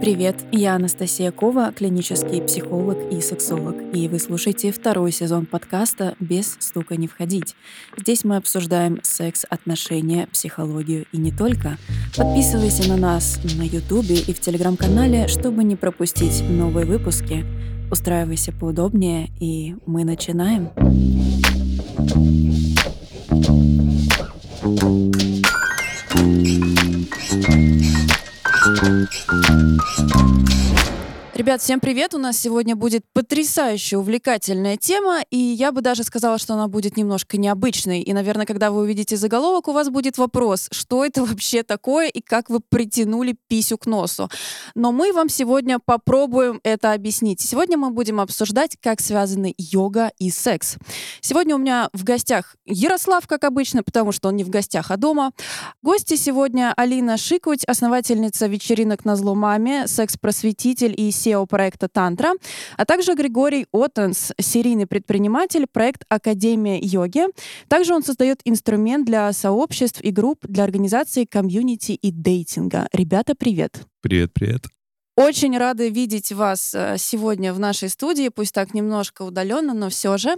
Привет, я Анастасия Кова, клинический психолог и сексолог, и вы слушаете второй сезон подкаста «Без стука не входить». Здесь мы обсуждаем секс, отношения, психологию и не только. Подписывайся на нас на Ютубе и в Телеграм-канале, чтобы не пропустить новые выпуски. Устраивайся поудобнее, и мы начинаем. Thank you. Ребят, всем привет! У нас сегодня будет потрясающе увлекательная тема, и я бы даже сказала, что она будет немножко необычной. И, наверное, когда вы увидите заголовок, у вас будет вопрос, что это вообще такое и как вы притянули писю к носу. Но мы вам сегодня попробуем это объяснить. Сегодня мы будем обсуждать, как связаны йога и секс. Сегодня у меня в гостях Ярослав, как обычно, потому что он не в гостях, а дома. Гости сегодня Алина Шикуть, основательница вечеринок на зло маме, секс-просветитель и SEO проекта «Тантра», а также Григорий Оттенс, серийный предприниматель, проект «Академия йоги». Также он создает инструмент для сообществ и групп для организации комьюнити и дейтинга. Ребята, привет! Привет, привет. Очень рады видеть вас э, сегодня в нашей студии, пусть так немножко удаленно, но все же.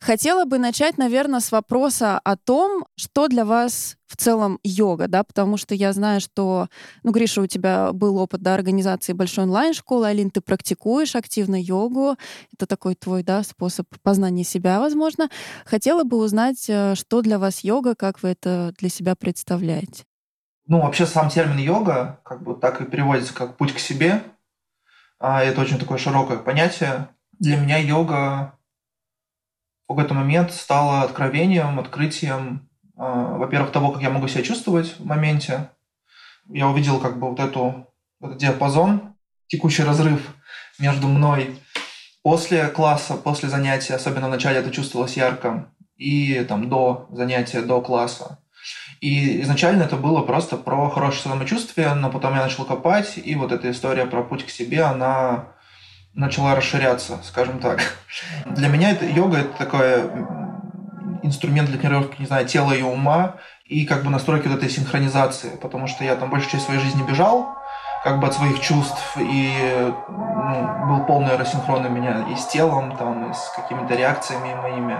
Хотела бы начать, наверное, с вопроса о том, что для вас в целом йога, да, потому что я знаю, что, ну, Гриша, у тебя был опыт, да, организации большой онлайн-школы, Алин, ты практикуешь активно йогу, это такой твой, да, способ познания себя, возможно. Хотела бы узнать, э, что для вас йога, как вы это для себя представляете? Ну, вообще сам термин йога, как бы так и переводится как путь к себе. А это очень такое широкое понятие. Для меня йога в какой-то момент стала откровением, открытием, а, во-первых, того, как я могу себя чувствовать в моменте. Я увидел как бы вот эту этот диапазон, текущий разрыв между мной после класса, после занятия, особенно в начале это чувствовалось ярко, и там до занятия, до класса. И изначально это было просто про хорошее самочувствие, но потом я начал копать, и вот эта история про путь к себе, она начала расширяться, скажем так. Для меня это йога это такой инструмент для тренировки, не знаю, тела и ума, и как бы настройки вот этой синхронизации, потому что я там большую часть своей жизни бежал, как бы от своих чувств, и ну, был полный рассинхрон у меня и с телом, там, и с какими-то реакциями моими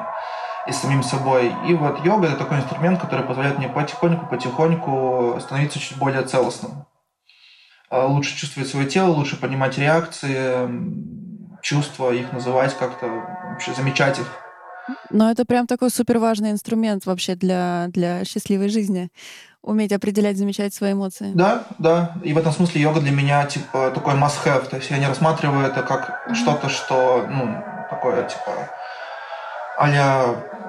и самим собой. И вот йога – это такой инструмент, который позволяет мне потихоньку-потихоньку становиться чуть более целостным. А, лучше чувствовать свое тело, лучше понимать реакции, чувства, их называть как-то, вообще замечать их. Но это прям такой супер важный инструмент вообще для, для счастливой жизни. Уметь определять, замечать свои эмоции. Да, да. И в этом смысле йога для меня типа такой must-have. То есть я не рассматриваю это как mm-hmm. что-то, что, ну, такое, типа, а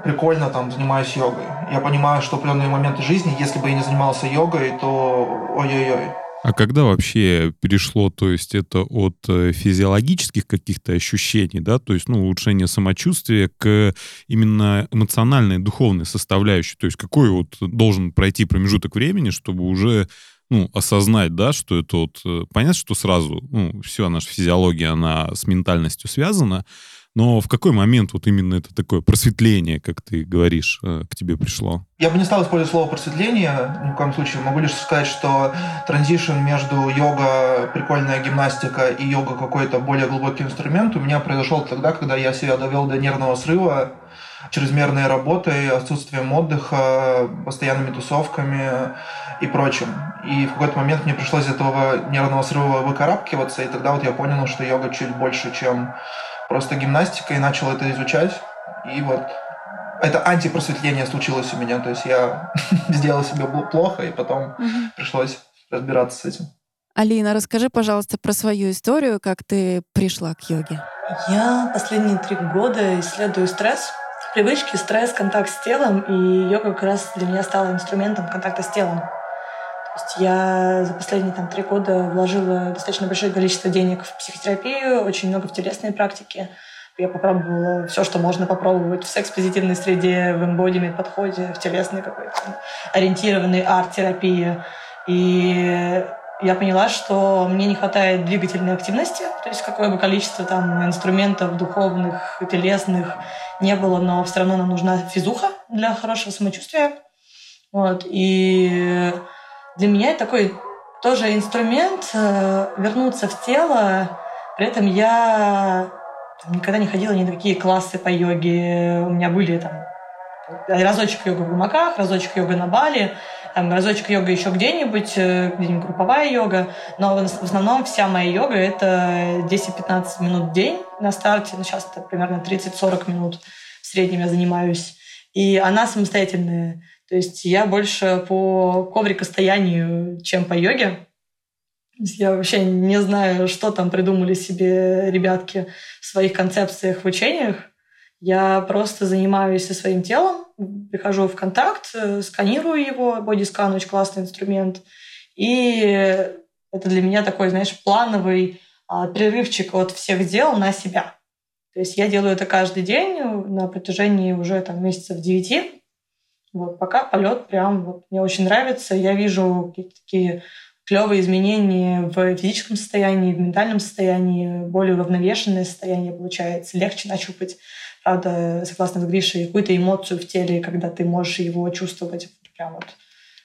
прикольно там занимаюсь йогой. Я понимаю, что определенные моменты жизни, если бы я не занимался йогой, то ой-ой-ой. А когда вообще перешло, то есть это от э, физиологических каких-то ощущений, да, то есть, ну, улучшение самочувствия к именно эмоциональной, духовной составляющей, то есть какой вот должен пройти промежуток времени, чтобы уже ну, осознать, да, что это вот... Э, понятно, что сразу, ну, все, наша физиология, она с ментальностью связана, но в какой момент вот именно это такое просветление, как ты говоришь, э, к тебе пришло? Я бы не стал использовать слово просветление ни в коем случае. Могу лишь сказать, что транзишн между йога, прикольная гимнастика и йога какой-то более глубокий инструмент у меня произошел тогда, когда я себя довел до нервного срыва, чрезмерной работой, отсутствием отдыха, постоянными тусовками и прочим. И в какой-то момент мне пришлось из этого нервного срыва выкарабкиваться, и тогда вот я понял, что йога чуть больше, чем просто гимнастика, и начал это изучать. И вот это антипросветление случилось у меня. То есть я сделал себе плохо, и потом угу. пришлось разбираться с этим. Алина, расскажи, пожалуйста, про свою историю, как ты пришла к йоге. Я последние три года исследую стресс, привычки, стресс, контакт с телом, и йога как раз для меня стала инструментом контакта с телом. Есть я за последние там, три года вложила достаточно большое количество денег в психотерапию, очень много в телесные практики. Я попробовала все, что можно попробовать в секс-позитивной среде, в эмбодиме подходе, в телесной какой-то ориентированной арт-терапии. И я поняла, что мне не хватает двигательной активности, то есть какое бы количество там инструментов духовных, телесных не было, но все равно нам нужна физуха для хорошего самочувствия. Вот. И для меня это такой тоже инструмент э, вернуться в тело. При этом я никогда не ходила ни на какие классы по йоге. У меня были там разочек йога в гумаках, разочек йога на Бали, там, разочек йога еще где-нибудь, э, где-нибудь групповая йога. Но в основном вся моя йога — это 10-15 минут в день на старте. Ну, сейчас это примерно 30-40 минут в среднем я занимаюсь. И она самостоятельная. То есть я больше по коврикостоянию, чем по йоге. Я вообще не знаю, что там придумали себе ребятки в своих концепциях в учениях. Я просто занимаюсь со своим телом, прихожу в контакт, э, сканирую его, бодискан очень классный инструмент. И это для меня такой, знаешь, плановый а, перерывчик от всех дел на себя. То есть я делаю это каждый день на протяжении уже там месяцев девяти. Вот, пока полет прям вот, мне очень нравится. Я вижу какие-то такие клевые изменения в физическом состоянии, в ментальном состоянии, более уравновешенное состояние получается, легче нащупать правда, согласно с Гришей, какую-то эмоцию в теле, когда ты можешь его чувствовать прям вот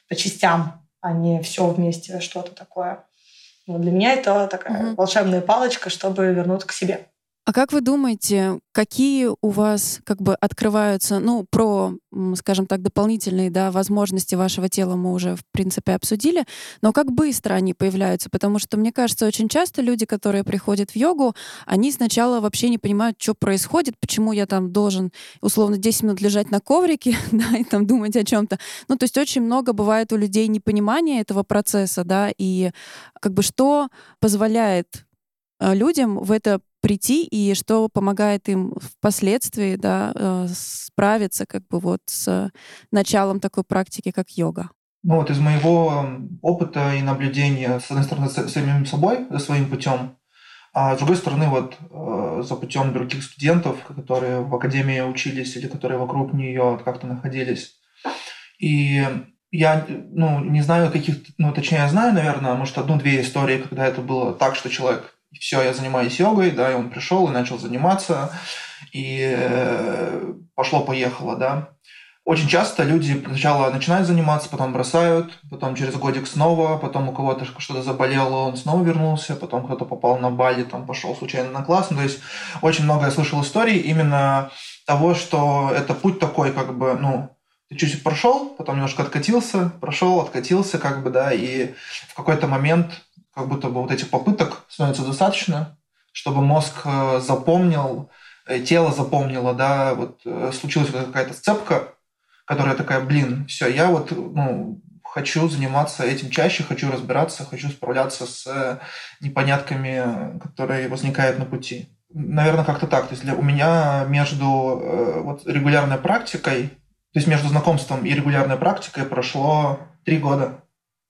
по частям, а не все вместе, что-то такое. Но для меня это такая угу. волшебная палочка, чтобы вернуться к себе. А как вы думаете, какие у вас как бы открываются, ну, про, скажем так, дополнительные да, возможности вашего тела мы уже, в принципе, обсудили, но как быстро они появляются? Потому что, мне кажется, очень часто люди, которые приходят в йогу, они сначала вообще не понимают, что происходит, почему я там должен, условно, 10 минут лежать на коврике, да, и там думать о чем то Ну, то есть очень много бывает у людей непонимания этого процесса, да, и как бы что позволяет людям в это прийти и что помогает им впоследствии да, э, справиться как бы вот с началом такой практики, как йога? Ну вот из моего опыта и наблюдения, с одной стороны, с самим собой, за своим путем, а с другой стороны, вот э, за путем других студентов, которые в академии учились или которые вокруг нее как-то находились. И я ну, не знаю каких, ну, точнее, я знаю, наверное, может, одну-две истории, когда это было так, что человек все, я занимаюсь йогой, да, и он пришел и начал заниматься, и э, пошло-поехало, да. Очень часто люди сначала начинают заниматься, потом бросают, потом через годик снова, потом у кого-то что-то заболело, он снова вернулся, потом кто-то попал на Бали, там пошел случайно на класс. Ну, то есть очень много я слышал историй именно того, что это путь такой, как бы, ну, ты чуть-чуть прошел, потом немножко откатился, прошел, откатился, как бы, да, и в какой-то момент как будто бы вот этих попыток становится достаточно, чтобы мозг э, запомнил, э, тело запомнило, да, вот э, случилась какая-то сцепка, которая такая, блин, все, я вот, ну, хочу заниматься этим чаще, хочу разбираться, хочу справляться с непонятками, которые возникают на пути. Наверное, как-то так. То есть для, у меня между вот, регулярной практикой, то есть между знакомством и регулярной практикой прошло три года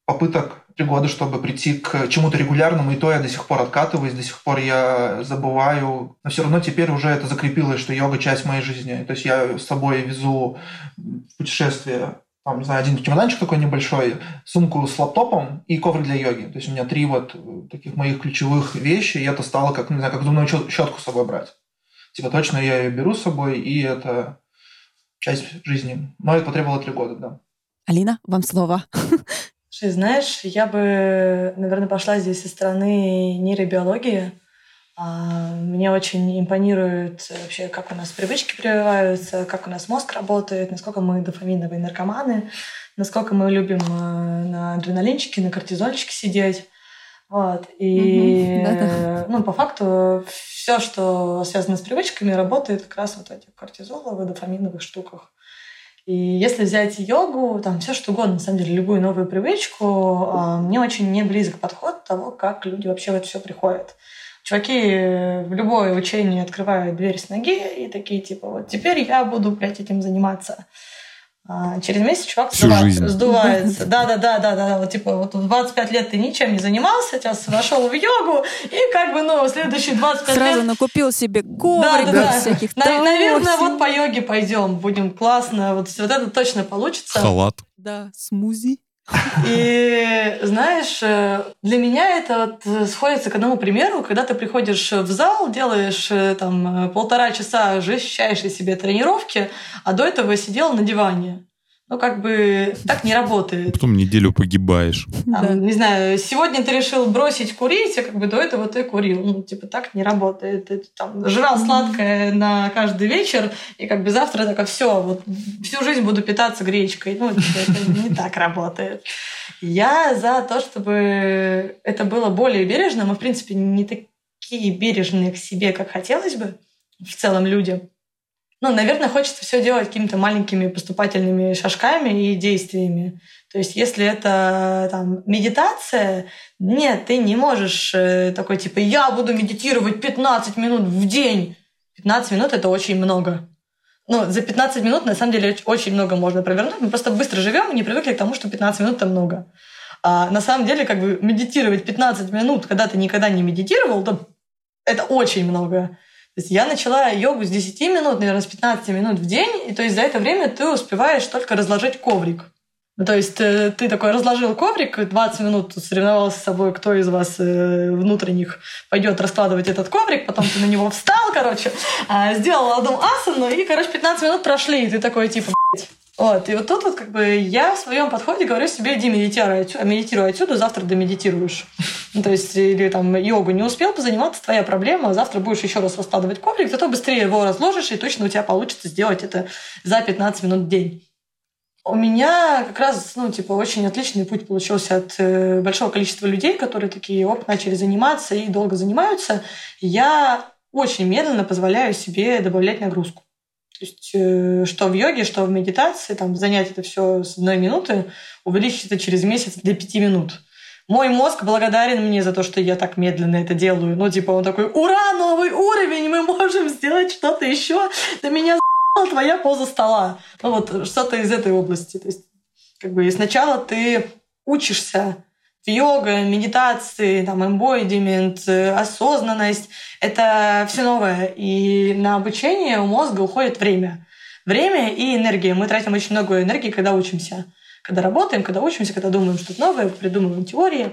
попыток три года, чтобы прийти к чему-то регулярному, и то я до сих пор откатываюсь, до сих пор я забываю. Но все равно теперь уже это закрепилось, что йога – часть моей жизни. То есть я с собой везу в путешествие там, не знаю, один чемоданчик такой небольшой, сумку с лаптопом и коврик для йоги. То есть у меня три вот таких моих ключевых вещи, и это стало как, не знаю, как зубную щетку с собой брать. Типа точно я ее беру с собой, и это часть жизни. Но это потребовало три года, да. Алина, вам слово. Слушай, знаешь, я бы, наверное, пошла здесь со стороны нейробиологии. А, мне очень импонирует вообще, как у нас привычки прививаются, как у нас мозг работает, насколько мы дофаминовые наркоманы, насколько мы любим э, на адреналинчике, на кортизольчике сидеть. Вот. И, угу, ну, по факту, все, что связано с привычками, работает как раз вот в этих кортизоловых, дофаминовых штуках. И если взять йогу, там все что угодно, на самом деле, любую новую привычку, а, мне очень не близок подход того, как люди вообще в это все приходят. Чуваки в любое учение открывают дверь с ноги и такие, типа, вот теперь я буду, блядь, этим заниматься. А через месяц чувак Всю сдува... жизнь. сдувается. Да, да, да, да, да. Вот типа вот 25 лет ты ничем не занимался, сейчас вошел в йогу, и как бы, ну, следующие 25 Сразу лет... накупил себе коврик, да, да, да. всяких На, Наверное, вот по йоге пойдем, будем классно. Вот, вот это точно получится. Халат. Да, смузи. И знаешь, э, для меня это вот э, сходится к одному примеру, когда ты приходишь в зал, делаешь э, там полтора часа, ожестчайшие себе тренировки, а до этого сидел на диване. Ну, как бы так не работает. Потом неделю погибаешь. Там, да. Не знаю, сегодня ты решил бросить курить, а как бы до этого ты курил. Ну, типа, так не работает. Ты там жрал сладкое на каждый вечер, и как бы завтра так, все, вот всю жизнь буду питаться гречкой. Ну, типа, это не так работает. Я за то, чтобы это было более бережно. Мы, в принципе, не такие бережные к себе, как хотелось бы в целом людям ну, наверное, хочется все делать какими-то маленькими поступательными шажками и действиями. То есть, если это там, медитация, нет, ты не можешь э, такой типа «я буду медитировать 15 минут в день». 15 минут — это очень много. Ну, за 15 минут, на самом деле, очень много можно провернуть. Мы просто быстро живем и не привыкли к тому, что 15 минут — это много. А на самом деле, как бы медитировать 15 минут, когда ты никогда не медитировал, то это очень много. То есть я начала йогу с 10 минут, наверное, с 15 минут в день, и то есть за это время ты успеваешь только разложить коврик. Ну, то есть э, ты такой разложил коврик, 20 минут соревновался с собой, кто из вас э, внутренних пойдет раскладывать этот коврик, потом ты на него встал, короче, а, сделал одну асану, и, короче, 15 минут прошли, и ты такой, типа, вот, и вот тут вот как бы я в своем подходе говорю себе, иди медитируй медитируй отсюда, завтра домедитируешь. Ну, то есть, или там йогу не успел позаниматься, твоя проблема, завтра будешь еще раз раскладывать коврик, зато быстрее его разложишь, и точно у тебя получится сделать это за 15 минут в день. У меня как раз, ну, типа, очень отличный путь получился от э, большого количества людей, которые такие, оп, начали заниматься и долго занимаются. Я очень медленно позволяю себе добавлять нагрузку. Есть э, что в йоге, что в медитации, там занять это все с одной минуты, увеличить это через месяц до пяти минут. Мой мозг благодарен мне за то, что я так медленно это делаю. Ну, типа, он такой, ура, новый уровень, мы можем сделать что-то еще. Да меня за***ла твоя поза стола. Ну, вот что-то из этой области. То есть, как бы, сначала ты учишься йога, медитации, там, эмбойдимент, осознанность — это все новое. И на обучение у мозга уходит время. Время и энергия. Мы тратим очень много энергии, когда учимся. Когда работаем, когда учимся, когда думаем что-то новое, придумываем теории.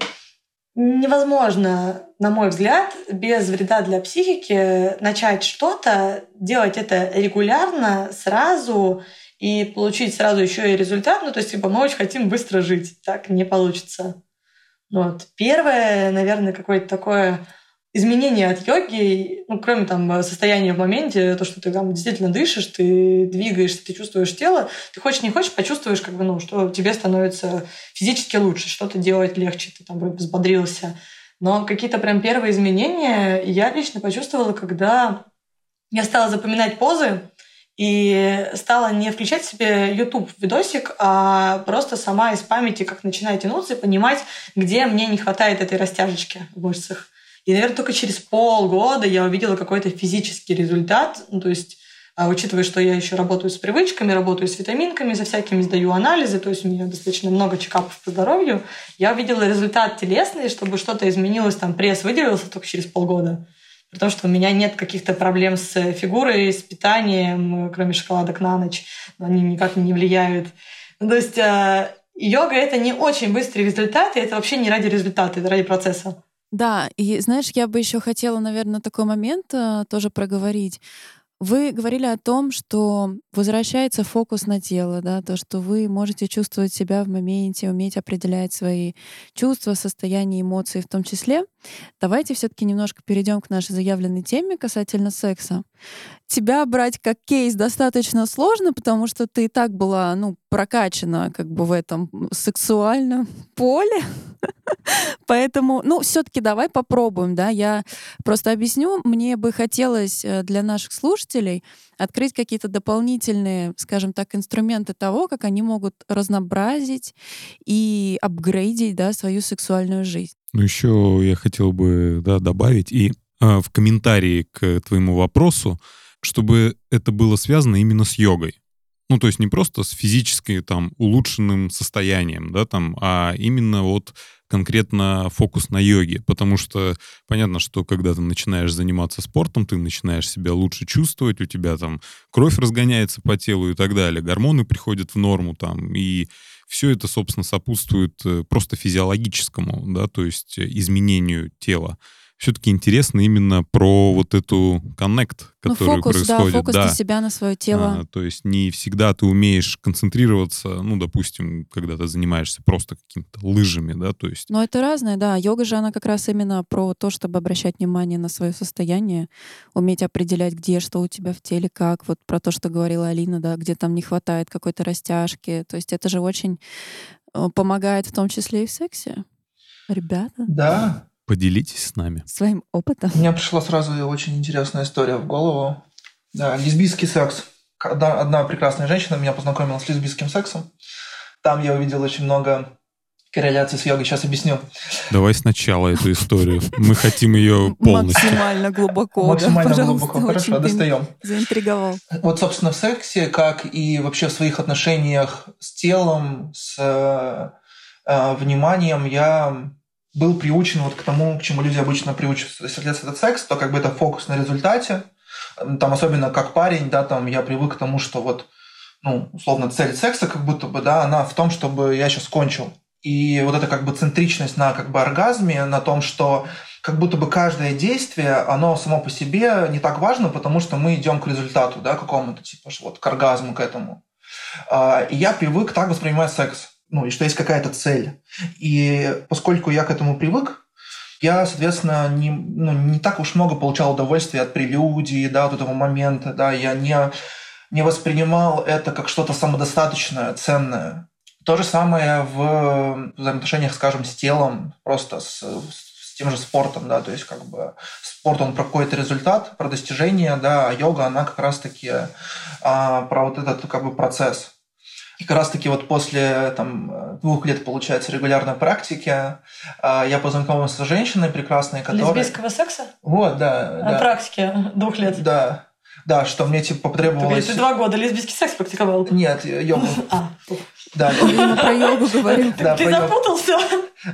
Невозможно, на мой взгляд, без вреда для психики начать что-то, делать это регулярно, сразу и получить сразу еще и результат. Ну, то есть, типа, мы очень хотим быстро жить. Так не получится. Вот. Первое, наверное, какое-то такое изменение от йоги, ну, кроме там состояния в моменте, то, что ты там действительно дышишь, ты двигаешься, ты чувствуешь тело, ты хочешь, не хочешь, почувствуешь, как бы, ну, что тебе становится физически лучше, что-то делать легче, ты там взбодрился. Но какие-то прям первые изменения я лично почувствовала, когда я стала запоминать позы, и стала не включать себе YouTube видосик, а просто сама из памяти как начинаю тянуться и понимать, где мне не хватает этой растяжечки в мышцах. И, наверное, только через полгода я увидела какой-то физический результат. Ну, то есть, а, учитывая, что я еще работаю с привычками, работаю с витаминками, за всякими сдаю анализы, то есть у меня достаточно много чекапов по здоровью, я увидела результат телесный, чтобы что-то изменилось, там пресс выделился только через полгода. Потому что у меня нет каких-то проблем с фигурой, с питанием, кроме шоколадок на ночь. Они никак не влияют. Ну, то есть э, йога — это не очень быстрый результат, и это вообще не ради результата, это ради процесса. Да, и знаешь, я бы еще хотела, наверное, такой момент э, тоже проговорить. Вы говорили о том, что возвращается фокус на тело, да, то, что вы можете чувствовать себя в моменте, уметь определять свои чувства, состояния, эмоции в том числе. Давайте все-таки немножко перейдем к нашей заявленной теме касательно секса. Тебя брать как кейс достаточно сложно, потому что ты и так была, ну, прокачана как бы в этом сексуальном поле. Поэтому, ну, все-таки давай попробуем, да. Я просто объясню. Мне бы хотелось э, для наших слушателей открыть какие-то дополнительные, скажем так, инструменты того, как они могут разнообразить и апгрейдить, да, свою сексуальную жизнь. Ну, еще я хотел бы да, добавить и э, в комментарии к твоему вопросу, чтобы это было связано именно с йогой. Ну, то есть не просто с физически там улучшенным состоянием, да, там, а именно вот конкретно фокус на йоге, потому что понятно, что когда ты начинаешь заниматься спортом, ты начинаешь себя лучше чувствовать, у тебя там кровь разгоняется по телу и так далее, гормоны приходят в норму там, и все это, собственно, сопутствует э, просто физиологическому, да, то есть изменению тела все-таки интересно именно про вот эту коннект, Ну, который фокус, происходит. да, фокус на себя, на свое тело. А, то есть не всегда ты умеешь концентрироваться, ну, допустим, когда ты занимаешься просто какими-то лыжами, да, то есть Но это разное, да. Йога же, она как раз именно про то, чтобы обращать внимание на свое состояние, уметь определять, где что у тебя в теле, как. Вот про то, что говорила Алина, да, где там не хватает какой-то растяжки. То есть это же очень э, помогает в том числе и в сексе. Ребята, Да. Поделитесь с нами. своим опытом. У меня пришла сразу очень интересная история в голову. Да, лесбийский секс. Одна, одна прекрасная женщина меня познакомила с лесбийским сексом. Там я увидел очень много корреляций с йогой. Сейчас объясню. Давай сначала эту историю. Мы хотим ее полностью. Максимально глубоко, Максимально да, глубоко. Хорошо, достаем. Заинтриговал. Вот, собственно, в сексе, как и вообще в своих отношениях с телом, с э, э, вниманием, я был приучен вот к тому, к чему люди обычно приучатся. Если это секс, то как бы это фокус на результате. Там особенно как парень, да, там я привык к тому, что вот, ну, условно, цель секса как будто бы, да, она в том, чтобы я сейчас кончил. И вот эта как бы центричность на как бы оргазме, на том, что как будто бы каждое действие, оно само по себе не так важно, потому что мы идем к результату, да, какому-то, типа, вот к оргазму, к этому. А, И я привык так воспринимать секс, ну, и что есть какая-то цель. И поскольку я к этому привык, я, соответственно, не, ну, не так уж много получал удовольствия от прелюдии, да, от этого момента, да, я не, не воспринимал это как что-то самодостаточное, ценное. То же самое в взаимоотношениях, скажем, с телом, просто с, с тем же спортом, да, то есть как бы спорт, он про какой-то результат, про достижение, да, а йога, она как раз-таки а, про вот этот как бы процесс. И как раз-таки вот после там, двух лет, получается, регулярной практики а, я познакомился с женщиной прекрасной, которая... Лесбийского секса? Вот, да. На да. практике двух лет. Да. Да, что мне типа потребовалось... ты два года лесбийский секс практиковал. Нет, йогу. А, Да, про йогу говорил. да, ты запутался?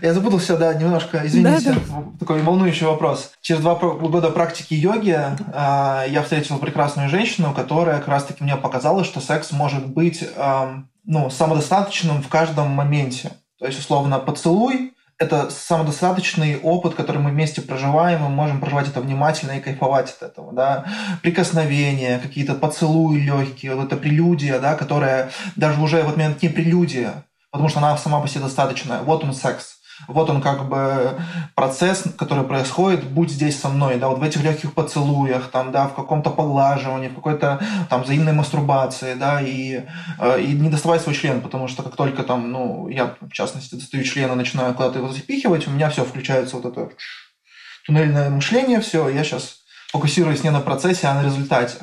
Я запутался, да, немножко, извините. Да, Такой волнующий вопрос. Через два года практики йоги а, я встретил прекрасную женщину, которая как раз-таки мне показала, что секс может быть ну, самодостаточным в каждом моменте. То есть, условно, поцелуй – это самодостаточный опыт, который мы вместе проживаем, мы можем проживать это внимательно и кайфовать от этого, да. Прикосновения, какие-то поцелуи легкие, вот эта прелюдия, да, которая даже уже в этот момент не прелюдия, потому что она сама по себе достаточная. Вот он секс. Вот он как бы процесс, который происходит, будь здесь со мной, да, вот в этих легких поцелуях, там, да, в каком-то поглаживании, в какой-то там взаимной мастурбации, да, и, э, и не доставай свой член, потому что как только там, ну, я, в частности, достаю член и начинаю куда-то его запихивать, у меня все включается вот это туннельное мышление, все, я сейчас фокусируюсь не на процессе, а на результате.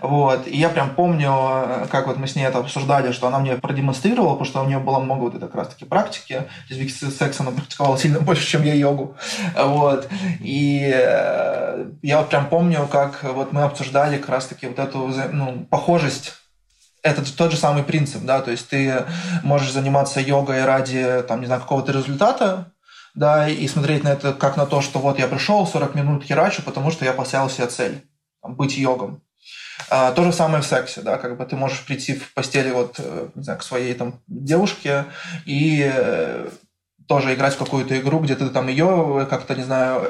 Вот. И я прям помню, э, как вот мы с ней это обсуждали, что она мне продемонстрировала, потому что у нее было много вот этой как раз-таки практики. Лесбийский секс она практиковала сильно больше, чем я йогу. Вот. И э, я вот прям помню, как вот мы обсуждали как раз-таки вот эту ну, похожесть это тот же самый принцип, да, то есть ты можешь заниматься йогой ради, там, не знаю, какого-то результата, да, и смотреть на это как на то, что вот я пришел, 40 минут херачу, потому что я поставил себе цель, там, быть йогом. А, то же самое в сексе, да, как бы ты можешь прийти в постели вот, э, не знаю, к своей там девушке и э, тоже играть в какую-то игру, где ты там ее как-то, не знаю,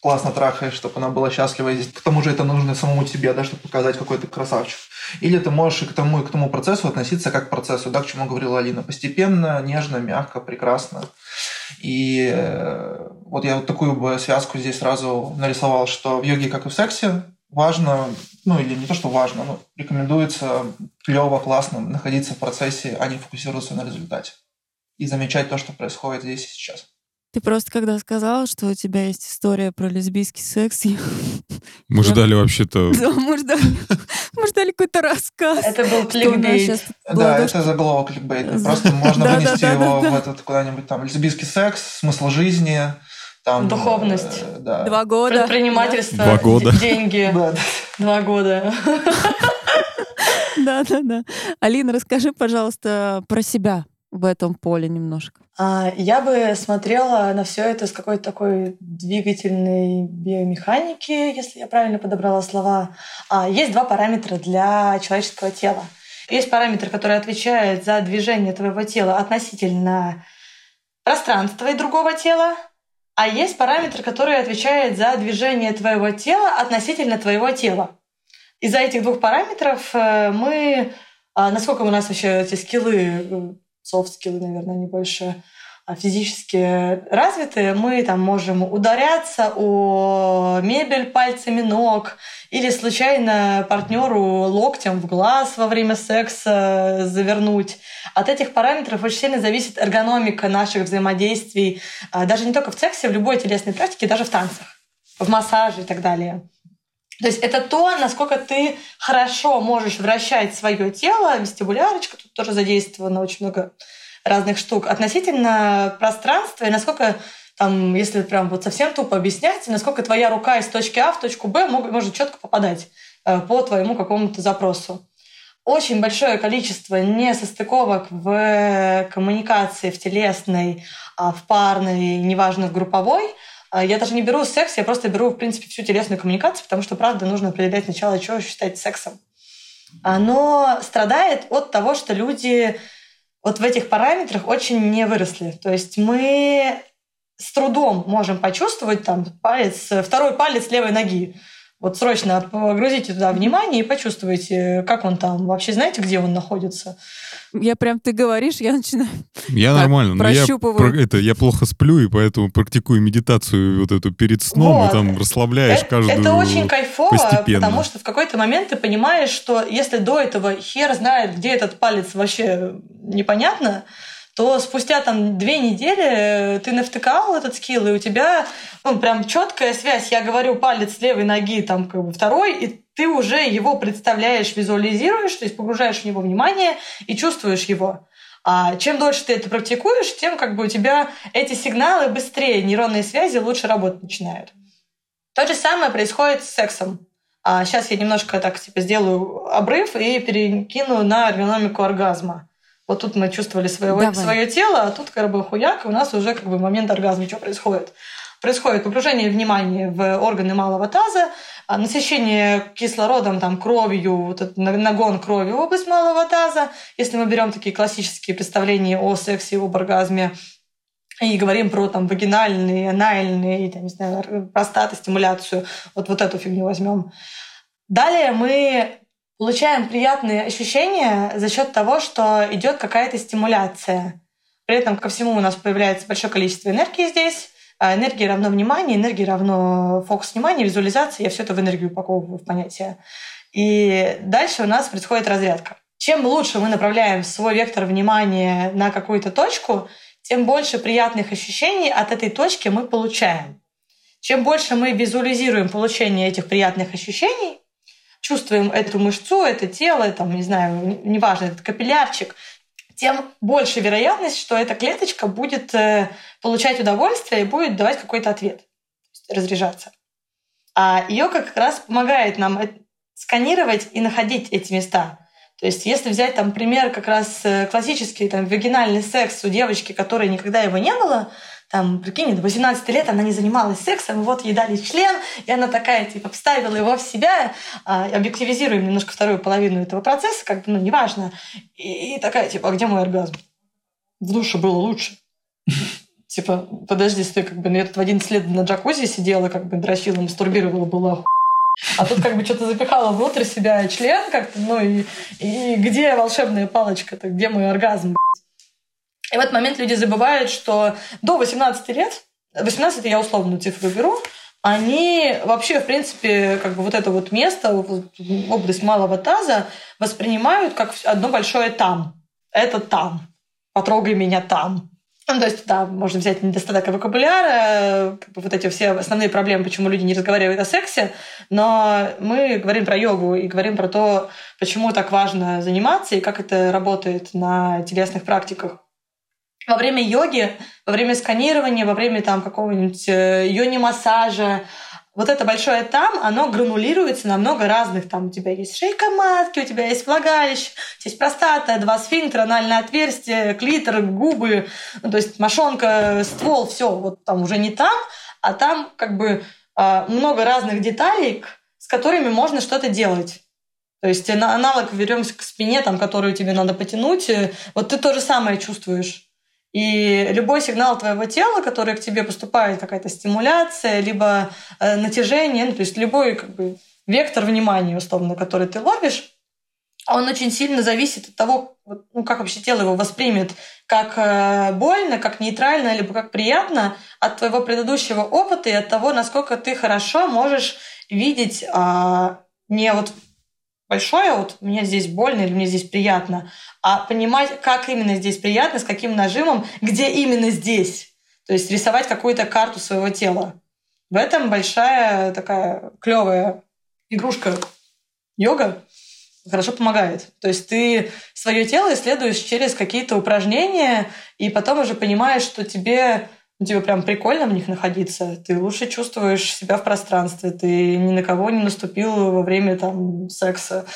классно трахаешь, чтобы она была счастлива. И к тому же это нужно самому тебе, да, чтобы показать, какой ты красавчик. Или ты можешь и к тому, и к тому процессу относиться как к процессу, да, к чему говорила Алина. Постепенно, нежно, мягко, прекрасно. И э, вот я вот такую бы связку здесь сразу нарисовал, что в йоге, как и в сексе, важно, ну или не то, что важно, но рекомендуется клево, классно находиться в процессе, а не фокусироваться на результате. И замечать то, что происходит здесь и сейчас. Ты просто когда сказал, что у тебя есть история про лесбийский секс, я- Мы ждали вообще-то... Да, мы ждали, мы ждали какой-то рассказ. Это был кликбейт. Да, это заголовок кликбейта. Просто можно вынести его в этот куда-нибудь там лесбийский секс, смысл жизни, там Духовность. э, да. два года. Предпринимательство, Два года. деньги. Да, да. Два года. Да, да, да. Алина, расскажи, пожалуйста, про себя в этом поле немножко. А, Я бы смотрела на все это с какой-то такой двигательной биомеханики, если я правильно подобрала слова. А, Есть два параметра для человеческого тела. Есть параметр, который отвечает за движение твоего тела относительно пространства и другого тела. А есть параметр, который отвечает за движение твоего тела относительно твоего тела. Из-за этих двух параметров э, мы, а, насколько у нас вообще эти скиллы, софт-скиллы, наверное, они больше физически развитые, мы там можем ударяться о мебель пальцами ног или случайно партнеру локтем в глаз во время секса завернуть. От этих параметров очень сильно зависит эргономика наших взаимодействий, а, даже не только в сексе, в любой телесной практике, даже в танцах, в массаже и так далее. То есть это то, насколько ты хорошо можешь вращать свое тело, вестибулярочка, тут тоже задействовано очень много разных штук, относительно пространства и насколько там, если прям вот совсем тупо объяснять, насколько твоя рука из точки А в точку Б может четко попадать э, по твоему какому-то запросу. Очень большое количество несостыковок в коммуникации, в телесной, а, в парной, неважно, в групповой. А, я даже не беру секс, я просто беру, в принципе, всю телесную коммуникацию, потому что, правда, нужно определять сначала, что считать сексом. Оно страдает от того, что люди вот в этих параметрах очень не выросли. То есть мы с трудом можем почувствовать там палец, второй палец левой ноги. Вот срочно погрузите туда внимание и почувствуйте, как он там. Вообще знаете, где он находится? Я прям, ты говоришь, я начинаю Я так, нормально, но я, это, я плохо сплю, и поэтому практикую медитацию вот эту перед сном, вот. и там расслабляешь это, каждую Это очень кайфово, постепенно. потому что в какой-то момент ты понимаешь, что если до этого хер знает, где этот палец вообще непонятно, то спустя там две недели ты навтыкал этот скилл, и у тебя ну, прям четкая связь. Я говорю палец левой ноги, там как бы второй, и ты уже его представляешь, визуализируешь, то есть погружаешь в него внимание и чувствуешь его. А чем дольше ты это практикуешь, тем как бы у тебя эти сигналы быстрее, нейронные связи лучше работать начинают. То же самое происходит с сексом. А сейчас я немножко так типа сделаю обрыв и перекину на эргономику оргазма. Вот тут мы чувствовали своего, свое тело, а тут как бы хуяк, и у нас уже как бы момент оргазма, что происходит. Происходит погружение внимания в органы малого таза, а, насыщение кислородом, там, кровью, вот этот нагон крови в область малого таза. Если мы берем такие классические представления о сексе, об оргазме, и говорим про там вагинальные, анальные, там, не знаю, простаты, стимуляцию, вот, вот эту фигню возьмем. Далее мы получаем приятные ощущения за счет того, что идет какая-то стимуляция. При этом ко всему у нас появляется большое количество энергии здесь. А энергия равно внимание, энергия равно фокус внимания, визуализация. Я все это в энергию упаковываю в понятие. И дальше у нас происходит разрядка. Чем лучше мы направляем свой вектор внимания на какую-то точку, тем больше приятных ощущений от этой точки мы получаем. Чем больше мы визуализируем получение этих приятных ощущений, чувствуем эту мышцу, это тело, там, не знаю, неважно, этот капиллярчик, тем больше вероятность, что эта клеточка будет э, получать удовольствие и будет давать какой-то ответ, разряжаться. А йога как раз помогает нам э, сканировать и находить эти места. То есть, если взять там пример как раз э, классический там, вагинальный секс у девочки, которой никогда его не было, там, прикинь, до 18 лет она не занималась сексом, вот ей дали член, и она такая, типа, вставила его в себя, а, объективизируем немножко вторую половину этого процесса, как бы, ну, неважно, и, и такая, типа, а где мой оргазм? В душе было лучше. Типа, подожди, стой, как бы, ну, я тут в 11 лет на джакузи сидела, как бы, дрочила, мастурбировала, была а тут как бы что-то запихала внутрь себя член как-то, ну и, и где волшебная палочка-то, где мой оргазм, и в этот момент люди забывают, что до 18 лет, 18 я условную цифру беру, они вообще, в принципе, как бы вот это вот место, область малого таза воспринимают как одно большое там. Это там. Потрогай меня там. Ну, то есть, да, можно взять недостаток вокабуляра, как бы вот эти все основные проблемы, почему люди не разговаривают о сексе, но мы говорим про йогу и говорим про то, почему так важно заниматься и как это работает на телесных практиках во время йоги, во время сканирования, во время там какого-нибудь э, йони-массажа, вот это большое там, оно гранулируется на много разных. Там у тебя есть шейка матки, у тебя есть влагалище, есть простата, два сфинктера, анальное отверстие, клитор, губы, ну, то есть мошонка, ствол, все, вот там уже не там, а там как бы а, много разных деталей, с которыми можно что-то делать. То есть аналог вернемся к спине, там, которую тебе надо потянуть, э, вот ты то же самое чувствуешь. И любой сигнал твоего тела, который к тебе поступает, какая-то стимуляция, либо э, натяжение, ну, то есть любой как бы, вектор внимания, условно, который ты ловишь, он очень сильно зависит от того, ну, как вообще тело его воспримет, как э, больно, как нейтрально, либо как приятно от твоего предыдущего опыта и от того, насколько ты хорошо можешь видеть а, не вот большое, вот мне здесь больно или мне здесь приятно, а понимать, как именно здесь приятно, с каким нажимом, где именно здесь. То есть рисовать какую-то карту своего тела. В этом большая такая клевая игрушка йога хорошо помогает. То есть ты свое тело исследуешь через какие-то упражнения, и потом уже понимаешь, что тебе ну, тебе прям прикольно в них находиться. Ты лучше чувствуешь себя в пространстве. Ты ни на кого не наступил во время там, секса,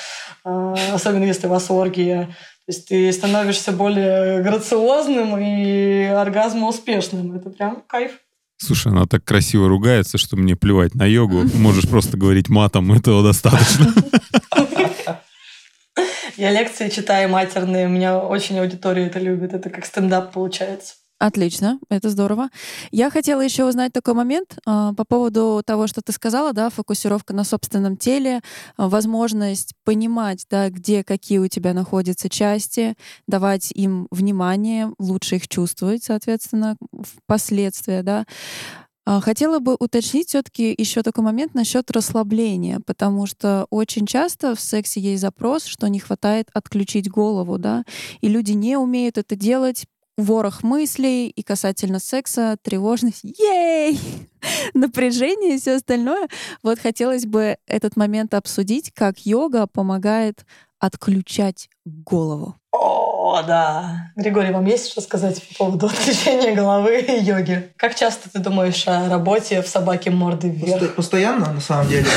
а, особенно если у вас оргия. То есть ты становишься более грациозным и оргазм успешным. Это прям кайф. Слушай, она так красиво ругается, что мне плевать на йогу. Можешь просто говорить матом, этого достаточно. Я лекции читаю матерные, у меня очень аудитория это любит. Это как стендап получается. Отлично, это здорово. Я хотела еще узнать такой момент э, по поводу того, что ты сказала, да, фокусировка на собственном теле, э, возможность понимать, да, где какие у тебя находятся части, давать им внимание, лучше их чувствовать, соответственно, впоследствии, да. А, хотела бы уточнить все-таки еще такой момент насчет расслабления, потому что очень часто в сексе есть запрос, что не хватает отключить голову, да, и люди не умеют это делать, ворох мыслей и касательно секса, тревожность, ей, напряжение и все остальное. Вот хотелось бы этот момент обсудить, как йога помогает отключать голову. О, да. Григорий, вам есть что сказать по поводу отключения головы и йоги? Как часто ты думаешь о работе в собаке морды вверх? Постоянно, на самом деле.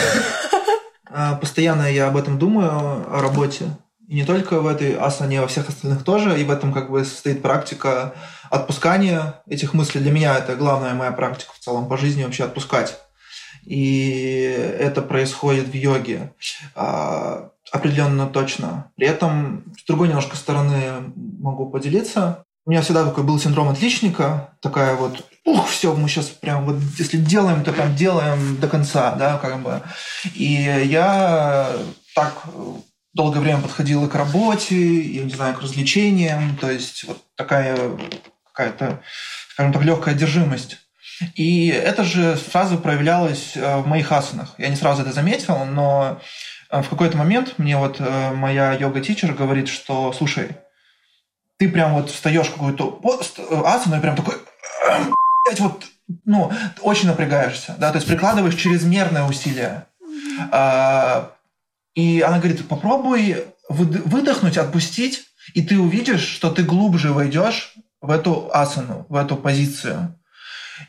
А, постоянно я об этом думаю, о работе. И не только в этой асане, а во всех остальных тоже. И в этом как бы состоит практика отпускания этих мыслей. Для меня это главная моя практика в целом по жизни вообще отпускать. И это происходит в йоге а, определенно точно. При этом с другой немножко стороны могу поделиться. У меня всегда такой был синдром отличника, такая вот, ух, все, мы сейчас прям вот, если делаем, то прям делаем до конца, да, как бы. И я так долгое время подходила к работе, я не знаю, к развлечениям, то есть вот такая какая-то, скажем так, легкая одержимость. И это же сразу проявлялось э, в моих асанах. Я не сразу это заметил, но э, в какой-то момент мне вот э, моя йога-тичер говорит, что, слушай, ты прям вот встаешь какую-то асану и прям такой, вот, ну, очень напрягаешься, да, то есть прикладываешь чрезмерное усилие. И она говорит, попробуй выдохнуть, отпустить, и ты увидишь, что ты глубже войдешь в эту асану, в эту позицию.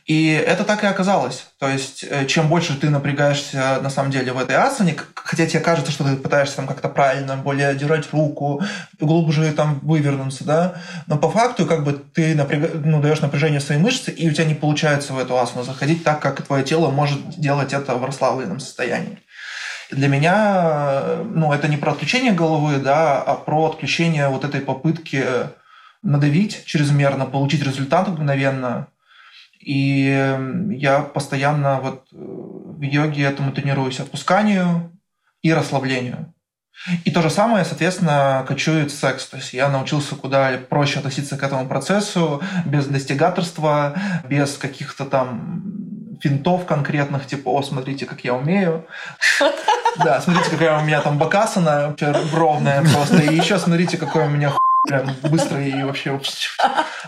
И это так и оказалось. То есть, э, чем больше ты напрягаешься на самом деле в этой асане, хотя тебе кажется, что ты пытаешься там как-то правильно, более держать руку, глубже там вывернуться, да, но по факту как бы ты напряг... ну, даешь напряжение своей мышцы, и у тебя не получается в эту асану заходить так, как твое тело может делать это в расслабленном состоянии. Для меня, ну, это не про отключение головы, да, а про отключение вот этой попытки надавить чрезмерно, получить результат мгновенно. И я постоянно вот э, в йоге этому тренируюсь отпусканию и расслаблению. И то же самое, соответственно, кочует секс. То есть я научился куда проще относиться к этому процессу, без достигаторства, без каких-то там финтов конкретных, типа, о, смотрите, как я умею. Да, смотрите, какая у меня там бакасана ровная просто. И еще смотрите, какой у меня прям быстро и вообще...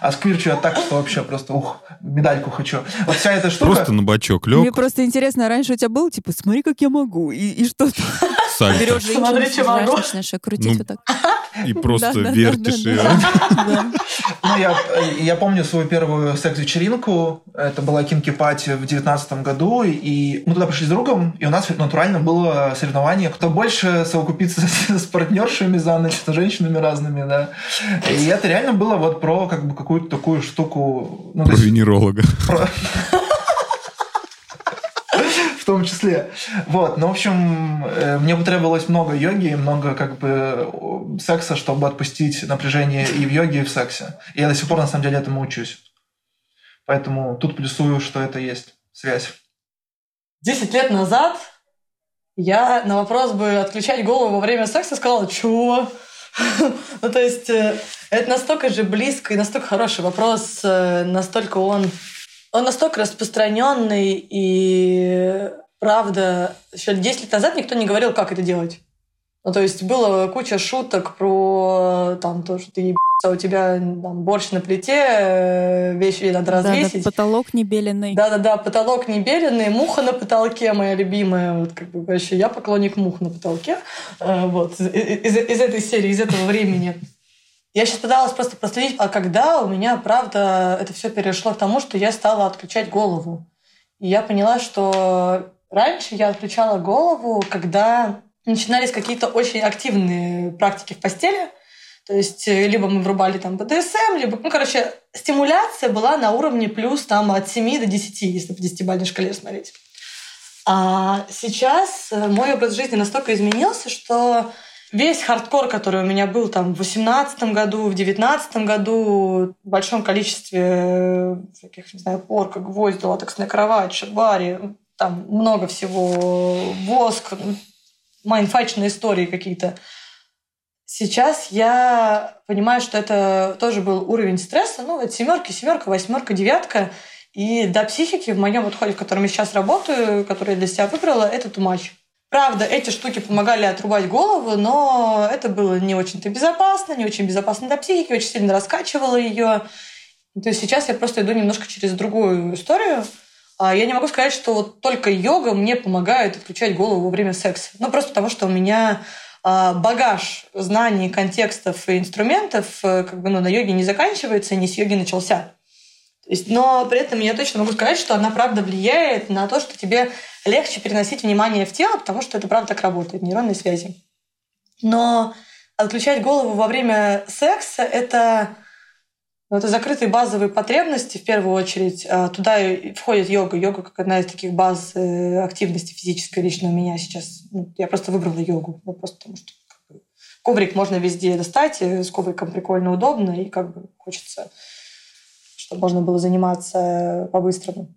А сквирчу я так, что вообще просто, ух, медальку хочу. Вот вся эта штука... Просто на бочок лег. Мне просто интересно, раньше у тебя был, типа, смотри, как я могу, и, и что ты берешь женщину, начинаешь крутить ну, вот так. И просто вертишь ее. Ну, я, я помню свою первую секс-вечеринку. Это была Кинки Пати в девятнадцатом году. И мы туда пришли с другом, и у нас натурально было соревнование, кто больше совокупится с, с партнершами за ночь, с женщинами разными, да. И это реально было вот про как бы какую-то такую штуку... Ну, про венеролога. Про... том числе. Вот, ну, в общем, э, мне потребовалось много йоги, много как бы секса, чтобы отпустить напряжение и в йоге, и в сексе. И я до сих пор, на самом деле, этому учусь. Поэтому тут плюсую, что это есть связь. Десять лет назад я на вопрос бы отключать голову во время секса сказала, чего? ну, то есть э, это настолько же близко и настолько хороший вопрос, э, настолько он, он настолько распространенный и правда, еще 10 лет назад никто не говорил, как это делать. Ну, то есть было куча шуток про там то, что ты у тебя там, борщ на плите, э, вещи надо развесить. Да, да, потолок небеленный. Да-да-да, потолок небеленный, муха на потолке моя любимая. Вот как бы вообще я поклонник мух на потолке. Э, вот, из, из этой серии, из этого времени. Я сейчас пыталась просто проследить, а когда у меня, правда, это все перешло к тому, что я стала отключать голову. И я поняла, что раньше я отключала голову, когда начинались какие-то очень активные практики в постели – то есть э, либо мы врубали там БДСМ, либо, ну, короче, стимуляция была на уровне плюс там от 7 до 10, если по 10-бальной шкале смотреть. А сейчас э, мой образ жизни настолько изменился, что весь хардкор, который у меня был там в 2018 году, в 2019 году, в большом количестве э, всяких, не знаю, порка, гвозди, латексная кровать, шабари, там много всего, воск, майнфачные истории какие-то – Сейчас я понимаю, что это тоже был уровень стресса. Ну, это семерка, семерка, восьмерка, девятка. И до психики в моем подходе, в котором я сейчас работаю, который я для себя выбрала, это тумач. Правда, эти штуки помогали отрубать голову, но это было не очень-то безопасно, не очень безопасно для психики, очень сильно раскачивало ее. То есть сейчас я просто иду немножко через другую историю. А я не могу сказать, что вот только йога мне помогает отключать голову во время секса. Ну, просто потому что у меня а, багаж знаний, контекстов и инструментов э, как бы, ну, на йоге не заканчивается, не с йоги начался. Но при этом я точно могу сказать, что она правда влияет на то, что тебе легче переносить внимание в тело, потому что это правда так работает, нейронные связи. Но отключать голову во время секса – это но это закрытые базовые потребности, в первую очередь. А, туда входит йога. Йога как одна из таких баз э, активности физической лично у меня сейчас. Ну, я просто выбрала йогу. Ну, просто потому что коврик можно везде достать, с ковриком прикольно, удобно, и как бы хочется, чтобы можно было заниматься по-быстрому.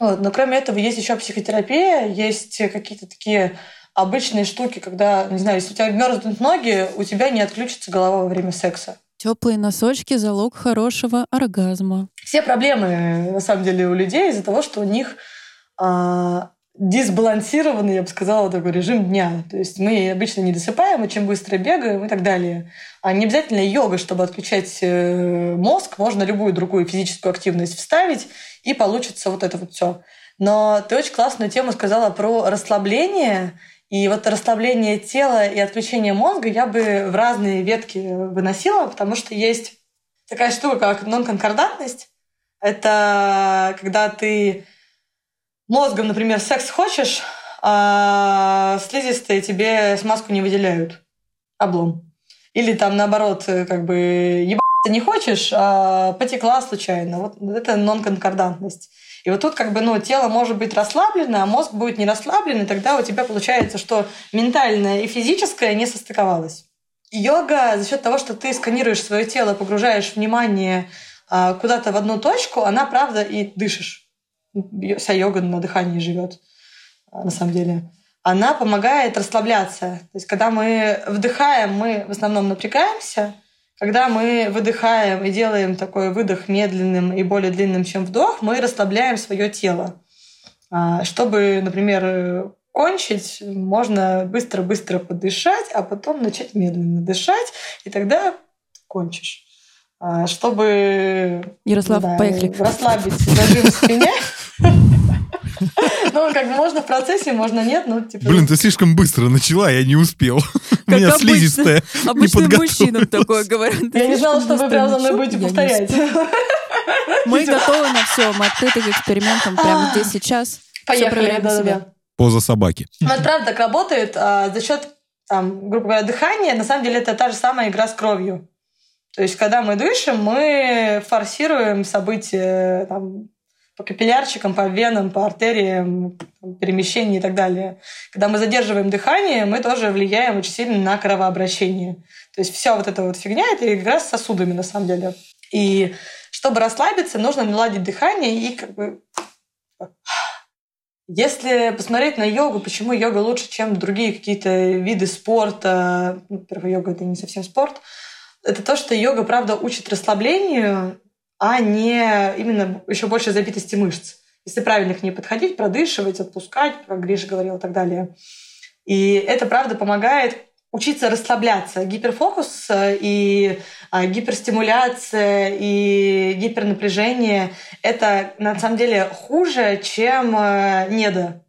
Вот. Но кроме этого есть еще психотерапия, есть какие-то такие обычные штуки, когда, не знаю, если у тебя мерзнут ноги, у тебя не отключится голова во время секса. Теплые носочки – залог хорошего оргазма. Все проблемы, на самом деле, у людей из-за того, что у них а, дисбалансированный, я бы сказала, такой режим дня. То есть мы обычно не досыпаем, очень быстро бегаем и так далее. А не обязательно йога, чтобы отключать э, мозг. Можно любую другую физическую активность вставить, и получится вот это вот все. Но ты очень классную тему сказала про расслабление и вот расслабление тела и отключение мозга я бы в разные ветки выносила, потому что есть такая штука, как нонконкордантность. Это когда ты мозгом, например, секс хочешь, а слизистые тебе смазку не выделяют. Облом. Или там наоборот, как бы ебаться не хочешь, а потекла случайно. Вот это нонконкордантность. И вот тут как бы, ну, тело может быть расслаблено, а мозг будет не расслаблен, и тогда у тебя получается, что ментальное и физическое не состыковалось. Йога за счет того, что ты сканируешь свое тело, погружаешь внимание а, куда-то в одну точку, она, правда, и дышишь. Вся йога на дыхании живет, а, на самом деле. Она помогает расслабляться. То есть, когда мы вдыхаем, мы в основном напрягаемся – когда мы выдыхаем и делаем такой выдох медленным и более длинным, чем вдох, мы расслабляем свое тело. А, чтобы, например, кончить, можно быстро-быстро подышать, а потом начать медленно дышать, и тогда кончишь. А, чтобы Ярослав, да, поехали. расслабить зажим в спине, Ну, как можно в процессе, можно нет, ну, типа... Блин, ты слишком быстро начала, я не успел. У меня слизистая Обычно мужчинам такое говорят. Я не знала, что вы прям за мной будете повторять. Мы готовы на все, мы открыты к экспериментам прямо здесь, сейчас. Поехали, да-да-да. Поза собаки. Ну, это правда так работает. А за счет, там, грубо говоря, дыхания, на самом деле это та же самая игра с кровью. То есть, когда мы дышим, мы форсируем события там, по капиллярчикам, по венам, по артериям, перемещению и так далее. Когда мы задерживаем дыхание, мы тоже влияем очень сильно на кровообращение. То есть вся вот эта вот фигня — это как раз сосудами на самом деле. И чтобы расслабиться, нужно наладить дыхание и как бы... Если посмотреть на йогу, почему йога лучше, чем другие какие-то виды спорта, ну, во-первых, йога — это не совсем спорт, это то, что йога, правда, учит расслаблению, а не именно еще больше забитости мышц. Если правильно к ней подходить, продышивать, отпускать, как Гриша говорил и так далее. И это, правда, помогает учиться расслабляться. Гиперфокус э, и а, гиперстимуляция и гипернапряжение — это на самом деле хуже, чем э, недо.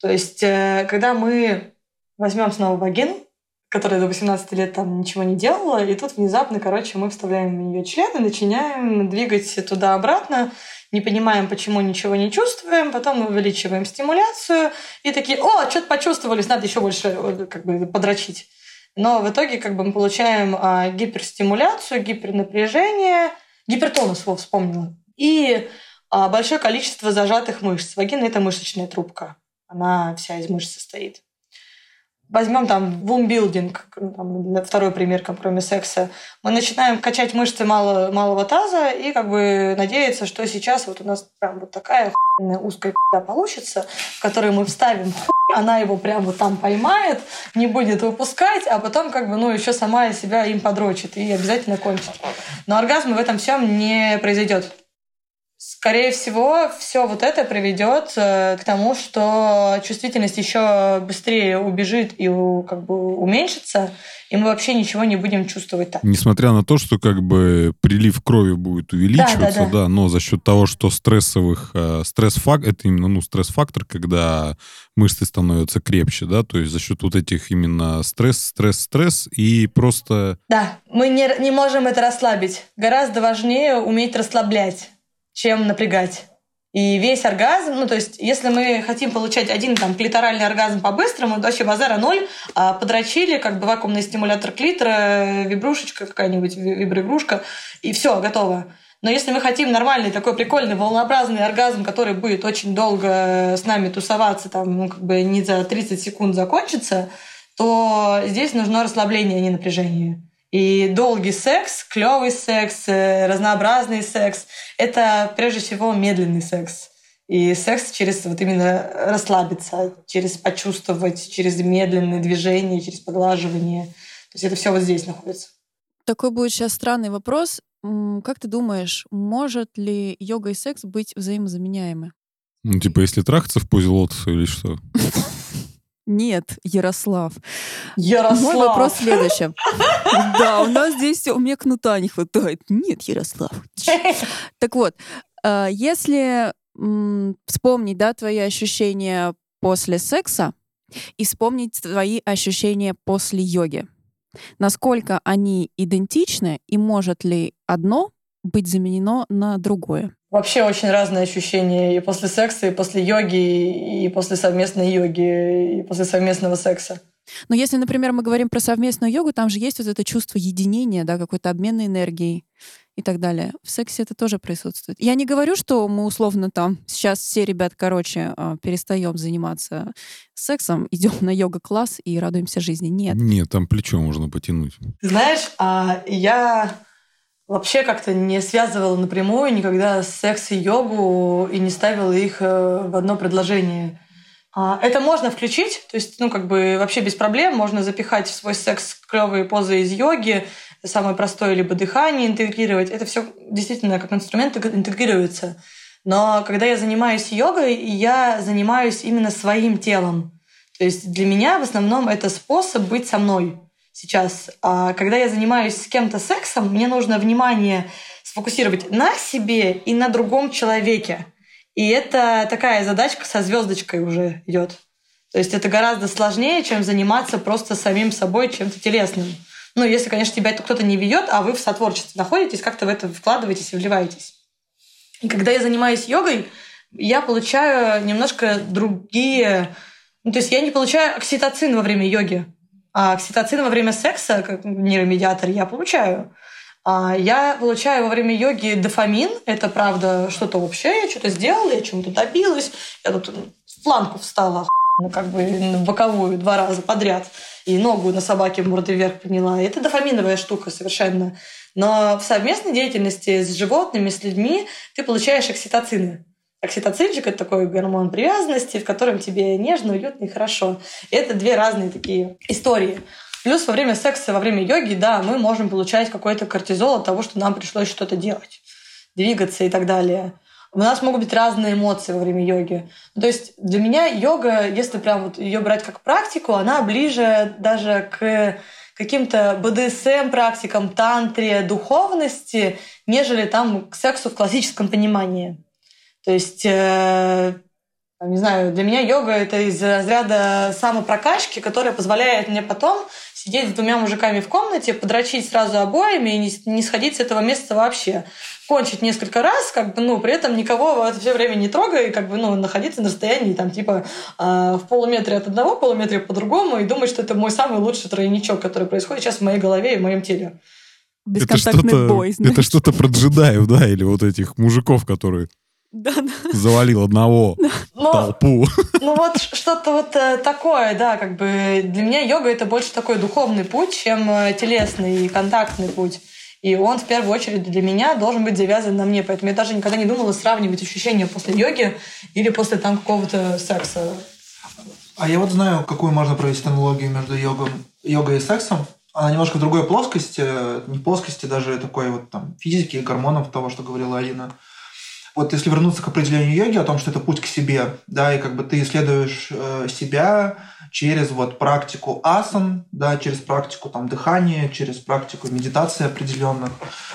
То есть, э, когда мы возьмем снова вагину, которая до 18 лет там ничего не делала, и тут внезапно, короче, мы вставляем в нее член и начинаем двигать туда-обратно, не понимаем, почему ничего не чувствуем, потом увеличиваем стимуляцию и такие, о, что-то почувствовались, надо еще больше как бы подрочить. Но в итоге как бы мы получаем а, гиперстимуляцию, гипернапряжение, гипертонус, его вспомнила, и а, большое количество зажатых мышц. Вагина – это мышечная трубка. Она вся из мышц состоит возьмем там вумбилдинг, там, второй пример, кроме секса, мы начинаем качать мышцы мало, малого таза и как бы надеяться, что сейчас вот у нас прям вот такая узкая получится, в которую мы вставим она его прям вот там поймает, не будет выпускать, а потом как бы, ну, еще сама себя им подрочит и обязательно кончит. Но оргазм в этом всем не произойдет. Скорее всего, все вот это приведет э, к тому, что чувствительность еще быстрее убежит и как бы уменьшится, и мы вообще ничего не будем чувствовать так. Несмотря на то, что как бы прилив крови будет увеличиваться, да, да, да. да но за счет того, что стрессовых э, стресс-фактор, это именно ну, стресс-фактор, когда мышцы становятся крепче, да, то есть за счет вот этих именно стресс, стресс, стресс и просто... Да, мы не, не можем это расслабить. Гораздо важнее уметь расслаблять чем напрягать. И весь оргазм, ну, то есть, если мы хотим получать один там клиторальный оргазм по-быстрому, то вообще базара ноль, а подрочили, как бы вакуумный стимулятор клитора, вибрушечка какая-нибудь, виброигрушка, и все, готово. Но если мы хотим нормальный, такой прикольный, волнообразный оргазм, который будет очень долго с нами тусоваться, там, ну, как бы не за 30 секунд закончится, то здесь нужно расслабление, а не напряжение. И долгий секс, клевый секс, э, разнообразный секс — это прежде всего медленный секс. И секс через вот именно расслабиться, через почувствовать, через медленные движения, через поглаживание. То есть это все вот здесь находится. Такой будет сейчас странный вопрос. Как ты думаешь, может ли йога и секс быть взаимозаменяемы? Ну, типа, если трахаться в позе лотоса или что? Нет, Ярослав. Ярослав. Мой вопрос следующий. Да, у нас здесь у меня кнута не хватает. Нет, Ярослав. Так вот, а, если вспомнить, да, твои ощущения после секса и вспомнить твои ощущения после йоги, насколько они идентичны и может ли одно быть заменено на другое? Вообще очень разные ощущения и после секса, и после йоги, и после совместной йоги, и после совместного секса. Но если, например, мы говорим про совместную йогу, там же есть вот это чувство единения, да, какой-то обменной энергией и так далее. В сексе это тоже присутствует. Я не говорю, что мы условно там сейчас все ребят, короче, а, перестаем заниматься сексом, идем на йога-класс и радуемся жизни. Нет. Нет, там плечо можно потянуть. Знаешь, а я вообще как-то не связывала напрямую никогда секс и йогу и не ставила их э, в одно предложение. А, это можно включить, то есть, ну, как бы вообще без проблем можно запихать в свой секс клевые позы из йоги, самое простое, либо дыхание интегрировать. Это все действительно как инструмент интегрируется. Но когда я занимаюсь йогой, я занимаюсь именно своим телом. То есть для меня в основном это способ быть со мной сейчас. А когда я занимаюсь с кем-то сексом, мне нужно внимание сфокусировать на себе и на другом человеке. И это такая задачка со звездочкой уже идет. То есть это гораздо сложнее, чем заниматься просто самим собой чем-то телесным. Ну, если, конечно, тебя это кто-то не ведет, а вы в сотворчестве находитесь, как-то в это вкладываетесь и вливаетесь. И когда я занимаюсь йогой, я получаю немножко другие... Ну, то есть я не получаю окситоцин во время йоги. А окситоцин во время секса, как нейромедиатор, я получаю. А я получаю во время йоги дофамин. Это правда что-то общее. Я что-то сделала, я чему-то добилась. Я тут в планку встала, ну, как бы на боковую два раза подряд. И ногу на собаке мордой вверх подняла. Это дофаминовая штука совершенно. Но в совместной деятельности с животными, с людьми ты получаешь окситоцины. Окситоцинчик – это такой гормон привязанности, в котором тебе нежно, уютно и хорошо. И это две разные такие истории. Плюс во время секса, во время йоги, да, мы можем получать какой-то кортизол от того, что нам пришлось что-то делать, двигаться и так далее. У нас могут быть разные эмоции во время йоги. То есть для меня йога, если прям вот ее брать как практику, она ближе даже к каким-то БДСМ практикам, тантре, духовности, нежели там к сексу в классическом понимании. То есть, э, не знаю, для меня йога это из разряда самопрокачки, которая позволяет мне потом сидеть с двумя мужиками в комнате, подрочить сразу обоими и не, не сходить с этого места вообще. Кончить несколько раз, как бы, ну, при этом никого в это все время не трогая, и как бы, ну, находиться на расстоянии, там, типа, э, в полуметре от одного, полуметре по другому, и думать, что это мой самый лучший тройничок, который происходит сейчас в моей голове и в моем теле. Бесконтактный бой, знаешь. Это что-то про джедаев, да, или вот этих мужиков, которые да, да. завалил одного Но, толпу. Ну вот что-то вот э, такое, да, как бы для меня йога это больше такой духовный путь, чем э, телесный и контактный путь. И он в первую очередь для меня должен быть завязан на мне. Поэтому я даже никогда не думала сравнивать ощущения после йоги или после там какого-то секса. А я вот знаю, какую можно провести аналогию между йогом, йогой и сексом. Она немножко в другой плоскости, не плоскости даже такой вот там физики, гормонов, того, что говорила Алина. Вот если вернуться к определению йоги о том, что это путь к себе, да, и как бы ты исследуешь э, себя через вот практику асан, да, через практику там дыхания, через практику медитации определенных,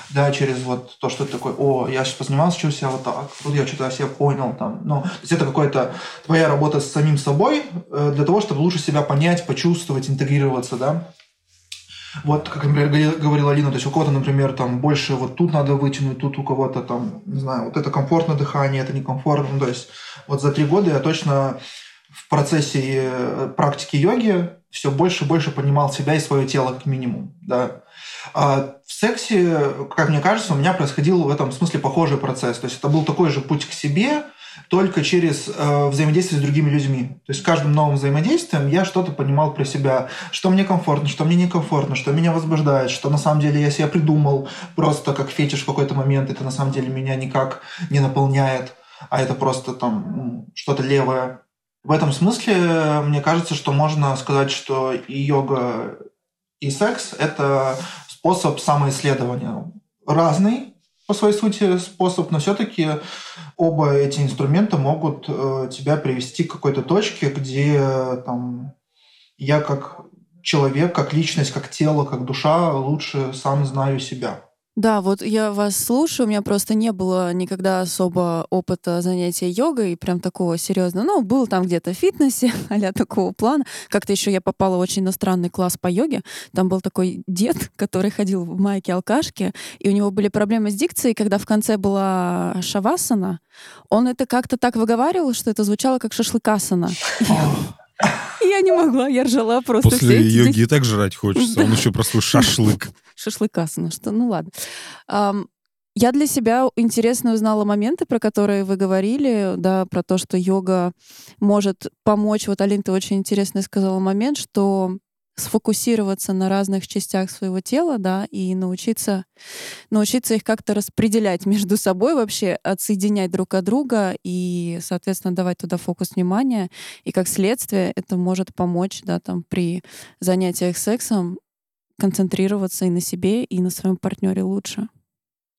да, через вот то, что ты такой, о, я сейчас позанимался, чувствую себя вот так, тут я что-то о себе понял, там, ну, то есть это какая-то твоя работа с самим собой э, для того, чтобы лучше себя понять, почувствовать, интегрироваться, да, вот, как, например, говорила Алина, то есть у кого-то, например, там больше вот тут надо вытянуть, тут у кого-то там, не знаю, вот это комфортное дыхание, это некомфортно. Ну, то есть вот за три года я точно в процессе э, практики йоги все больше и больше понимал себя и свое тело как минимум, да. А в сексе, как мне кажется, у меня происходил в этом смысле похожий процесс. То есть это был такой же путь к себе, только через э, взаимодействие с другими людьми. То есть каждым новым взаимодействием я что-то понимал про себя, что мне комфортно, что мне некомфортно, что меня возбуждает, что на самом деле я себя придумал просто как фетиш в какой-то момент, это на самом деле меня никак не наполняет, а это просто там что-то левое. В этом смысле мне кажется, что можно сказать, что и йога, и секс – это способ самоисследования. Разный, по своей сути способ, но все-таки оба эти инструмента могут э, тебя привести к какой-то точке, где э, там я как человек, как личность, как тело, как душа лучше сам знаю себя. Да, вот я вас слушаю, у меня просто не было никогда особо опыта занятия йогой, прям такого серьезного. Ну, был там где-то в фитнесе, а такого плана. Как-то еще я попала очень на странный класс по йоге. Там был такой дед, который ходил в майке алкашки, и у него были проблемы с дикцией, когда в конце была шавасана. Он это как-то так выговаривал, что это звучало как шашлыкасана. Я не могла, я ржала просто. После йоги и так жрать хочется, он еще просто шашлык. Шашлыкасана, что, ну ладно. Я для себя интересно узнала моменты, про которые вы говорили, да, про то, что йога может помочь. Вот, Алин, ты очень интересно сказала момент, что сфокусироваться на разных частях своего тела, да, и научиться, научиться их как-то распределять между собой вообще, отсоединять друг от друга и, соответственно, давать туда фокус внимания. И как следствие это может помочь, да, там, при занятиях сексом концентрироваться и на себе, и на своем партнере лучше.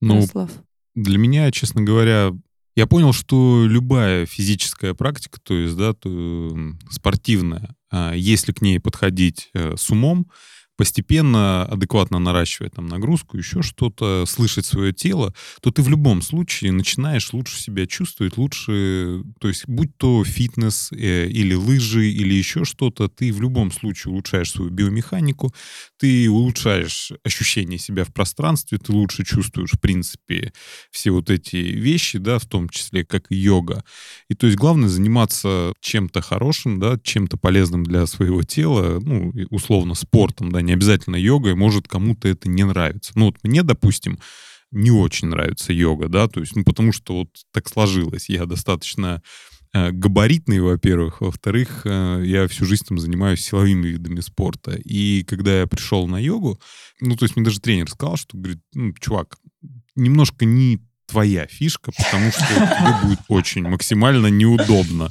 Ну, Ярослав. для меня, честно говоря, я понял, что любая физическая практика, то есть, да, то, спортивная, а, если к ней подходить э, с умом, постепенно, адекватно наращивать там нагрузку, еще что-то, слышать свое тело, то ты в любом случае начинаешь лучше себя чувствовать, лучше, то есть будь то фитнес э, или лыжи или еще что-то, ты в любом случае улучшаешь свою биомеханику, ты улучшаешь ощущение себя в пространстве, ты лучше чувствуешь, в принципе, все вот эти вещи, да, в том числе как йога. И то есть главное заниматься чем-то хорошим, да, чем-то полезным для своего тела, ну, условно, спортом, да, не обязательно йога, и может кому-то это не нравится. Ну вот мне, допустим, не очень нравится йога, да, то есть, ну потому что вот так сложилось. Я достаточно э, габаритный, во-первых. Во-вторых, э, я всю жизнь там занимаюсь силовыми видами спорта. И когда я пришел на йогу, ну, то есть мне даже тренер сказал, что, говорит, ну, чувак, немножко не твоя фишка, потому что тебе будет очень максимально неудобно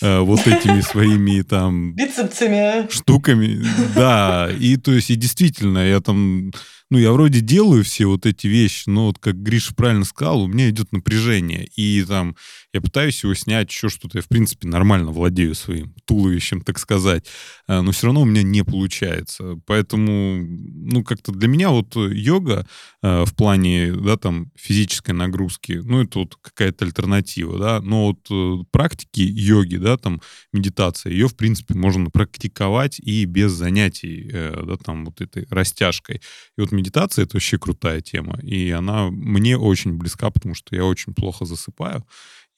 вот этими своими там... Бицепсами. Штуками, да. И то есть, и действительно, я там ну, я вроде делаю все вот эти вещи, но вот, как Гриша правильно сказал, у меня идет напряжение. И там я пытаюсь его снять, еще что-то. Я, в принципе, нормально владею своим туловищем, так сказать. А, но все равно у меня не получается. Поэтому, ну, как-то для меня вот йога э, в плане, да, там, физической нагрузки, ну, это вот какая-то альтернатива, да. Но вот э, практики йоги, да, там, медитация, ее, в принципе, можно практиковать и без занятий, э, да, там, вот этой растяжкой. И вот медитация — это вообще крутая тема. И она мне очень близка, потому что я очень плохо засыпаю.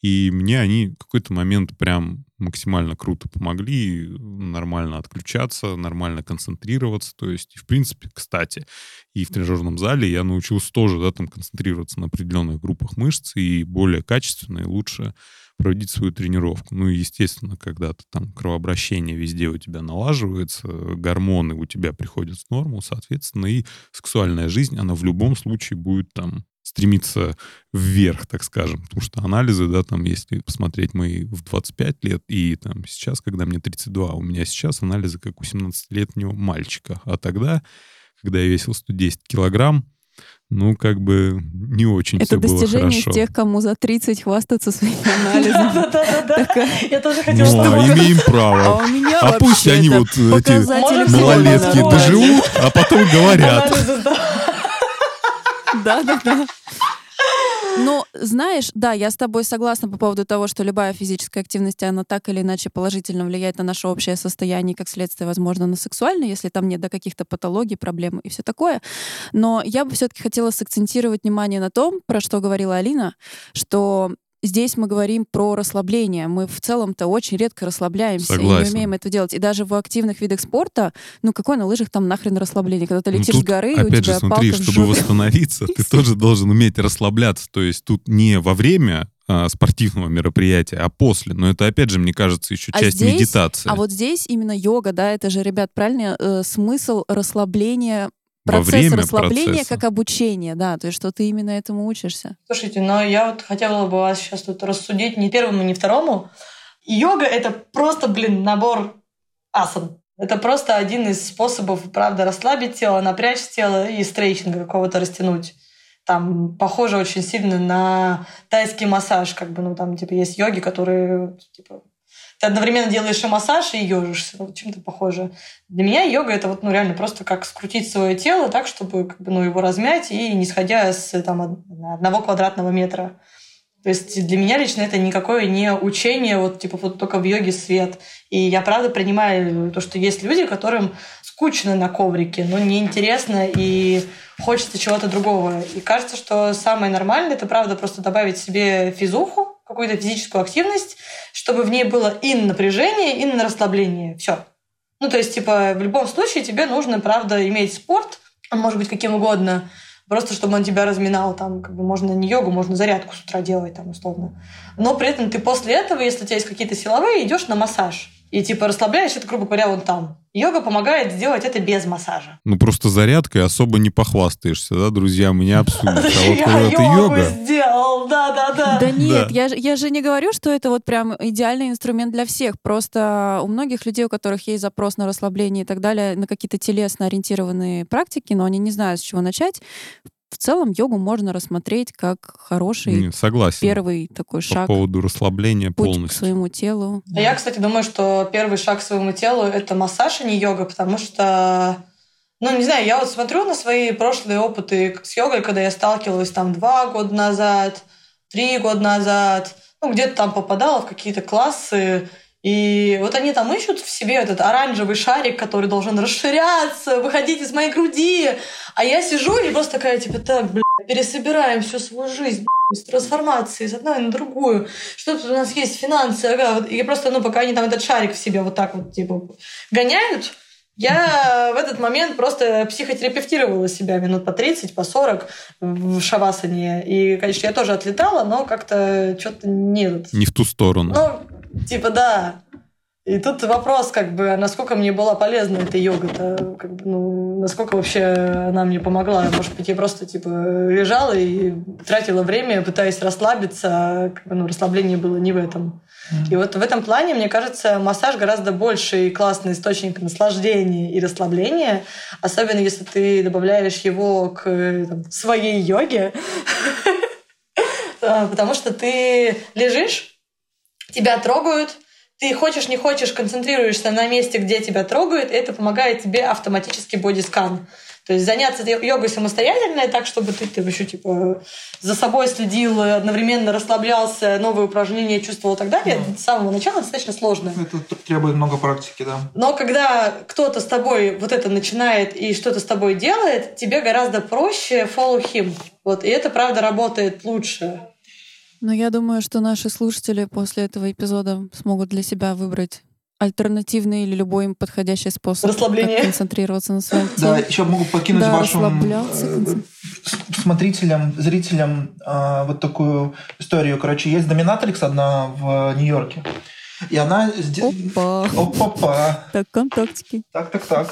И мне они в какой-то момент прям максимально круто помогли нормально отключаться, нормально концентрироваться. То есть, в принципе, кстати, и в тренажерном зале я научился тоже, да, там концентрироваться на определенных группах мышц и более качественно и лучше проводить свою тренировку. Ну и, естественно, когда ты там кровообращение везде у тебя налаживается, гормоны у тебя приходят в норму, соответственно, и сексуальная жизнь, она в любом случае будет там стремиться вверх, так скажем. Потому что анализы, да, там, если посмотреть мои в 25 лет и там сейчас, когда мне 32, у меня сейчас анализы как у 17-летнего мальчика. А тогда, когда я весил 110 килограмм, ну, как бы не очень Это все было достижение тех, кому за 30 хвастаться своими анализами. Да-да-да. Я тоже Ну, хотела, а чтобы... имеем А право. у меня А пусть они вот эти малолетки доживут, а потом говорят. Да, да, да. Ну, знаешь, да, я с тобой согласна по поводу того, что любая физическая активность, она так или иначе положительно влияет на наше общее состояние, как следствие, возможно, на сексуальное, если там нет до каких-то патологий, проблем и все такое. Но я бы все-таки хотела сакцентировать внимание на том, про что говорила Алина, что Здесь мы говорим про расслабление. Мы в целом-то очень редко расслабляемся и Согласен. не умеем это делать. И даже в активных видах спорта, ну какое на лыжах там нахрен расслабление? Когда ты Ну, летишь с тут, горы, и у опять тебя же, смотри, палка чтобы восстановиться, ты тоже должен уметь расслабляться. То есть тут не во время а, спортивного мероприятия, а после. Но это, опять же, мне кажется, еще А часть здесь- медитации. А вот здесь именно йога, да, это же, ребят, правильно, э, смысл расслабления, процесс время расслабления процесса. как обучение, да, то есть что ты именно этому учишься. Слушайте, но я вот хотела бы вас сейчас тут рассудить не первому, не второму. Йога — это просто, блин, набор асан. Это просто один из способов, правда, расслабить тело, напрячь тело и стрейчинга какого-то растянуть. Там похоже очень сильно на тайский массаж, как бы, ну, там, типа, есть йоги, которые, типа, ты одновременно делаешь и массаж, и ежишься. Вот чем-то похоже. Для меня йога это вот, ну, реально просто как скрутить свое тело так, чтобы как бы, ну, его размять и не сходя с там, од- одного квадратного метра. То есть для меня лично это никакое не учение, вот типа вот только в йоге свет. И я правда принимаю то, что есть люди, которым скучно на коврике, но неинтересно и хочется чего-то другого. И кажется, что самое нормальное это правда просто добавить себе физуху, какую-то физическую активность, чтобы в ней было и на напряжение, и на расслабление. Все. Ну, то есть, типа, в любом случае тебе нужно, правда, иметь спорт, может быть каким угодно, просто чтобы он тебя разминал, там, как бы можно не йогу, можно зарядку с утра делать, там, условно. Но при этом ты после этого, если у тебя есть какие-то силовые, идешь на массаж. И, типа, расслабляешь это, грубо говоря, вон там. Йога помогает сделать это без массажа. Ну, просто зарядкой особо не похвастаешься, да, друзья, меня обсудят. А вот Я когда это йогу йога, сделал, да-да-да. Да нет, Да. Я, же- я же не говорю, что это вот прям идеальный инструмент для всех. Просто у многих людей, у которых есть запрос на расслабление и так далее, на какие-то телесно ориентированные практики, но они не знают, с чего начать, в целом йогу можно рассмотреть как хороший не, согласен, первый такой по шаг, поводу расслабления путь к полностью. своему телу. А я, кстати, думаю, что первый шаг к своему телу — это массаж, а не йога, потому что, ну, не знаю, я вот смотрю на свои прошлые опыты с йогой, когда я сталкивалась там два года назад, три года назад, ну, где-то там попадала в какие-то классы, и вот они там ищут в себе этот оранжевый шарик, который должен расширяться, выходить из моей груди. А я сижу и просто такая, типа, так, блядь, пересобираем всю свою жизнь, блядь, с трансформации с одной на другую. Что тут у нас есть? Финансы, ага. И просто, ну, пока они там этот шарик в себе вот так вот, типа, гоняют, Я в этот момент просто психотерапевтировала себя минут по 30, по 40 в шавасане. И, конечно, я тоже отлетала, но как-то что-то нет. Не в ту сторону. Ну, типа, да. И тут вопрос, как бы, насколько мне была полезна эта йога-то, как бы, ну, насколько вообще она мне помогла. Может быть, я просто, типа, лежала и тратила время, пытаясь расслабиться, а как бы, ну, расслабление было не в этом. И вот в этом плане, мне кажется, массаж гораздо больше и классный источник наслаждения и расслабления, особенно если ты добавляешь его к там, своей йоге, а, потому что ты лежишь, тебя трогают, ты хочешь, не хочешь, концентрируешься на месте, где тебя трогают, и это помогает тебе автоматически бодискан. То есть заняться йогой самостоятельно, так, чтобы ты, ты вообще типа за собой следил, одновременно расслаблялся, новые упражнения чувствовал и так далее, да. с самого начала достаточно сложно. Это требует много практики, да. Но когда кто-то с тобой вот это начинает и что-то с тобой делает, тебе гораздо проще follow him. Вот, и это, правда, работает лучше. Но я думаю, что наши слушатели после этого эпизода смогут для себя выбрать альтернативный или любой им подходящий способ Расслабление. концентрироваться на своем теле. Да, еще могу покинуть да, вашим э, смотрителям, зрителям э, вот такую историю. Короче, есть доминатрикс одна в Нью-Йорке. И она... Опа. Опа-па. Так, контактики. Так, так, так.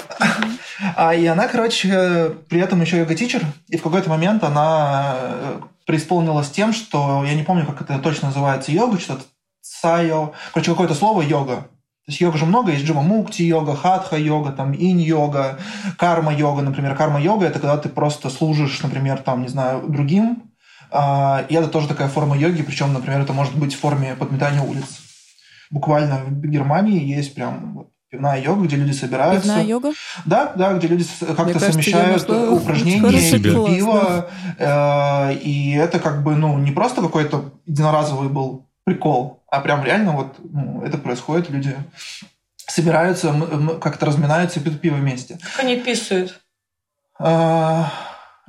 А, и она, короче, при этом еще йога-тичер. И в какой-то момент она э, преисполнилась тем, что я не помню, как это точно называется йога, что-то сайо, короче, какое-то слово йога. То есть йога же много, есть дживамукти йога, хатха йога, там инь йога, карма йога, например. Карма йога это когда ты просто служишь, например, там, не знаю, другим. А, и это тоже такая форма йоги, причем, например, это может быть в форме подметания улиц. Буквально в Германии есть прям пивная йога, где люди собираются. Пивная йога? Да, да, где люди как-то совмещают кажется, упражнения и пиво. Э, и это как бы, ну, не просто какой-то единоразовый был прикол, а прям реально вот ну, это происходит, люди собираются, как-то разминаются и пьют пиво вместе. Как они писают? А,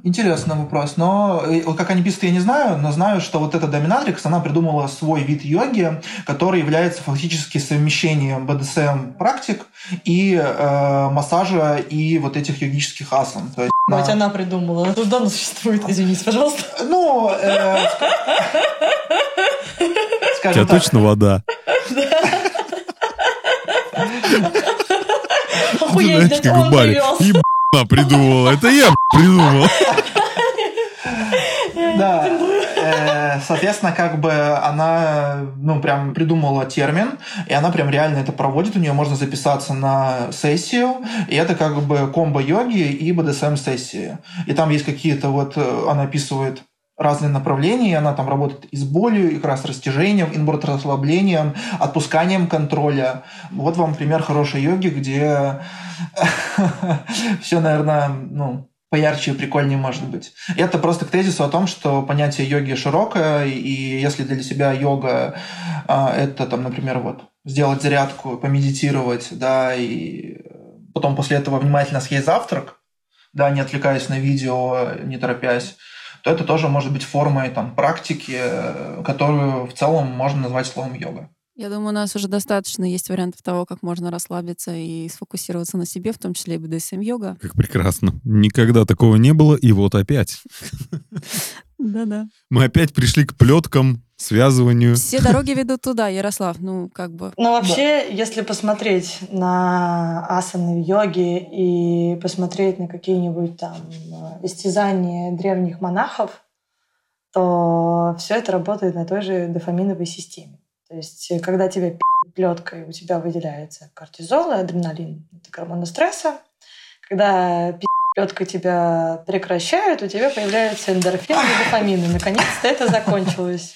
Интересный вопрос. Но э, как они пишут, я не знаю, но знаю, что вот эта доминатрикс, она придумала свой вид йоги, который является фактически совмещением БДСМ практик и э, массажа и вот этих йогических асан. То есть, Хоть на... она придумала, она тоже давно существует, извините, пожалуйста. Ну, э, скажем так. точно вода. Охуеть, да он привез придумала. Это я придумал. Да, э, соответственно, как бы она, ну, прям придумала термин, и она прям реально это проводит, у нее можно записаться на сессию, и это как бы комбо йоги и БДСМ-сессии. И там есть какие-то вот, э, она описывает разные направления, она там работает и с болью, и как раз растяжением, инборд расслаблением, отпусканием контроля. Вот вам пример хорошей йоги, где все, наверное, ну, поярче и прикольнее может быть. И это просто к тезису о том, что понятие йоги широкое, и если для себя йога а, это, там, например, вот сделать зарядку, помедитировать, да, и потом после этого внимательно съесть завтрак, да, не отвлекаясь на видео, не торопясь, то это тоже может быть формой там, практики, э, которую в целом можно назвать словом йога. Я думаю, у нас уже достаточно есть вариантов того, как можно расслабиться и сфокусироваться на себе, в том числе и БДСМ-йога. Как прекрасно. Никогда такого не было, и вот опять. Да-да. Мы опять пришли к плеткам, связыванию. Все дороги ведут туда, Ярослав, ну как бы. Ну вообще, да. если посмотреть на асаны в йоге и посмотреть на какие-нибудь там истязания древних монахов, то все это работает на той же дофаминовой системе. То есть, когда тебя плеткой, у тебя выделяется кортизол и адреналин, это гормоны стресса. Когда плеткой тебя прекращают, у тебя появляются эндорфины и дофамины. Наконец-то это закончилось.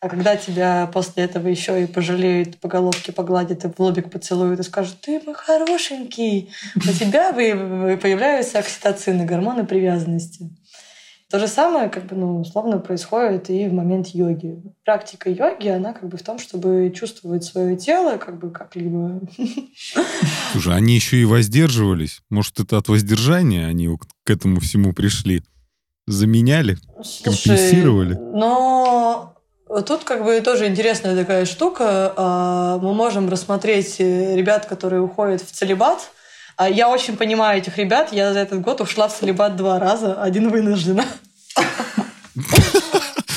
А когда тебя после этого еще и пожалеют, по головке погладят и в лобик поцелуют и скажут, ты мой хорошенький, у тебя появляются окситоцины, гормоны привязанности. То же самое, как бы, ну, условно, происходит и в момент йоги. Практика йоги, она как бы в том, чтобы чувствовать свое тело, как бы как-либо. Слушай, они еще и воздерживались. Может, это от воздержания они к этому всему пришли? Заменяли? Слушай, компенсировали? Но Тут как бы тоже интересная такая штука. А, мы можем рассмотреть ребят, которые уходят в целебат, А я очень понимаю этих ребят. Я за этот год ушла в целебат два раза, один вынуждена.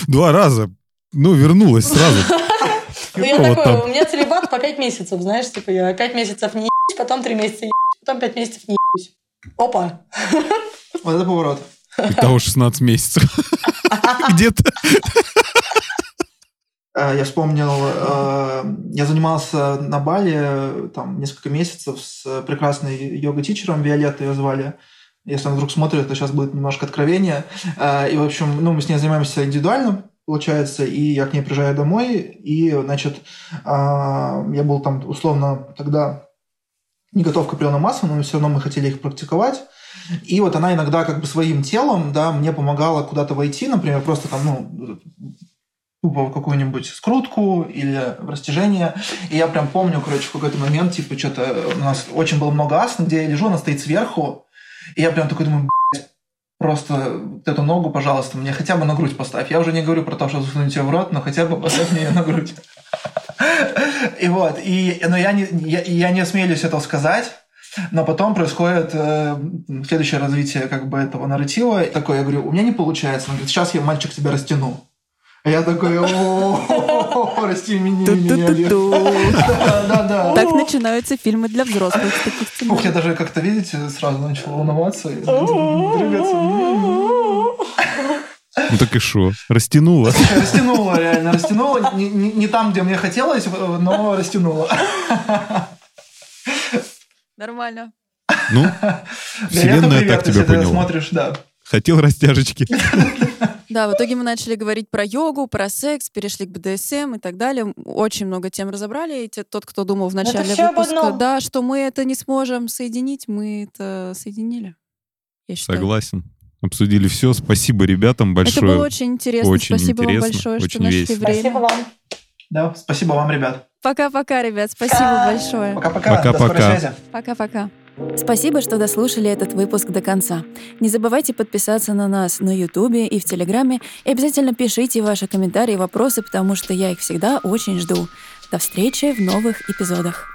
Два раза. Ну, вернулась сразу. Ну, я такой, у меня целебат по пять месяцев, знаешь, типа я пять месяцев не ебусь, потом три месяца ебусь, потом пять месяцев не ебусь. Опа. Вот это поворот. Итого 16 месяцев. Где-то. Э, Я вспомнил, э, я занимался на Бали э, там несколько месяцев с прекрасной йога-тичером, Виолеттой ее звали. Если он вдруг смотрит, то сейчас будет немножко откровение. И, в общем, ну, мы с ней занимаемся индивидуально, получается, и я к ней приезжаю домой, и, значит, я был там условно тогда не готов к определенным массам, но все равно мы хотели их практиковать. И вот она иногда как бы своим телом, да, мне помогала куда-то войти, например, просто там, ну, тупо в какую-нибудь скрутку или в растяжение. И я прям помню, короче, в какой-то момент, типа, что-то у нас очень было много асан, где я лежу, она стоит сверху, и я прям такой думаю, «Блядь, просто вот эту ногу, пожалуйста, мне хотя бы на грудь поставь. Я уже не говорю про то, что засунуть ее в рот, но хотя бы поставь мне ее на грудь. И вот, и, но я не, я, я не осмелюсь это сказать, но потом происходит э, следующее развитие как бы этого нарратива. Такое, я говорю, у меня не получается. Он говорит, сейчас я, мальчик, тебя растяну. А я такой, о расти меня, меня, Олег». Ту-ту-ту. Да, да, да. Так начинаются фильмы для взрослых с таких Ух, я даже как-то, видите, сразу начал волноваться и двигаться. Ну так и шо? Растянула. Растянула, реально, растянула. Не, не- не там, где мне хотелось, но растянула. Нормально. Ну, вселенная так тебя поняла. смотришь, да. Хотел растяжечки. Да, в итоге мы начали говорить про йогу, про секс, перешли к БДСМ и так далее. Очень много тем разобрали. И те- тот, кто думал в это начале выпуска, да, что мы это не сможем соединить, мы это соединили. Я считаю. Согласен. Обсудили все. Спасибо ребятам Это большое. было очень интересно. Очень Спасибо вам интересно, большое, что очень нашли весело. время. Спасибо вам. Да, спасибо вам, ребят. Пока-пока, ребят. Спасибо большое. Пока-пока. До Пока-пока. Пока-пока. Спасибо, что дослушали этот выпуск до конца. Не забывайте подписаться на нас на Ютубе и в Телеграме, и обязательно пишите ваши комментарии и вопросы, потому что я их всегда очень жду. До встречи в новых эпизодах.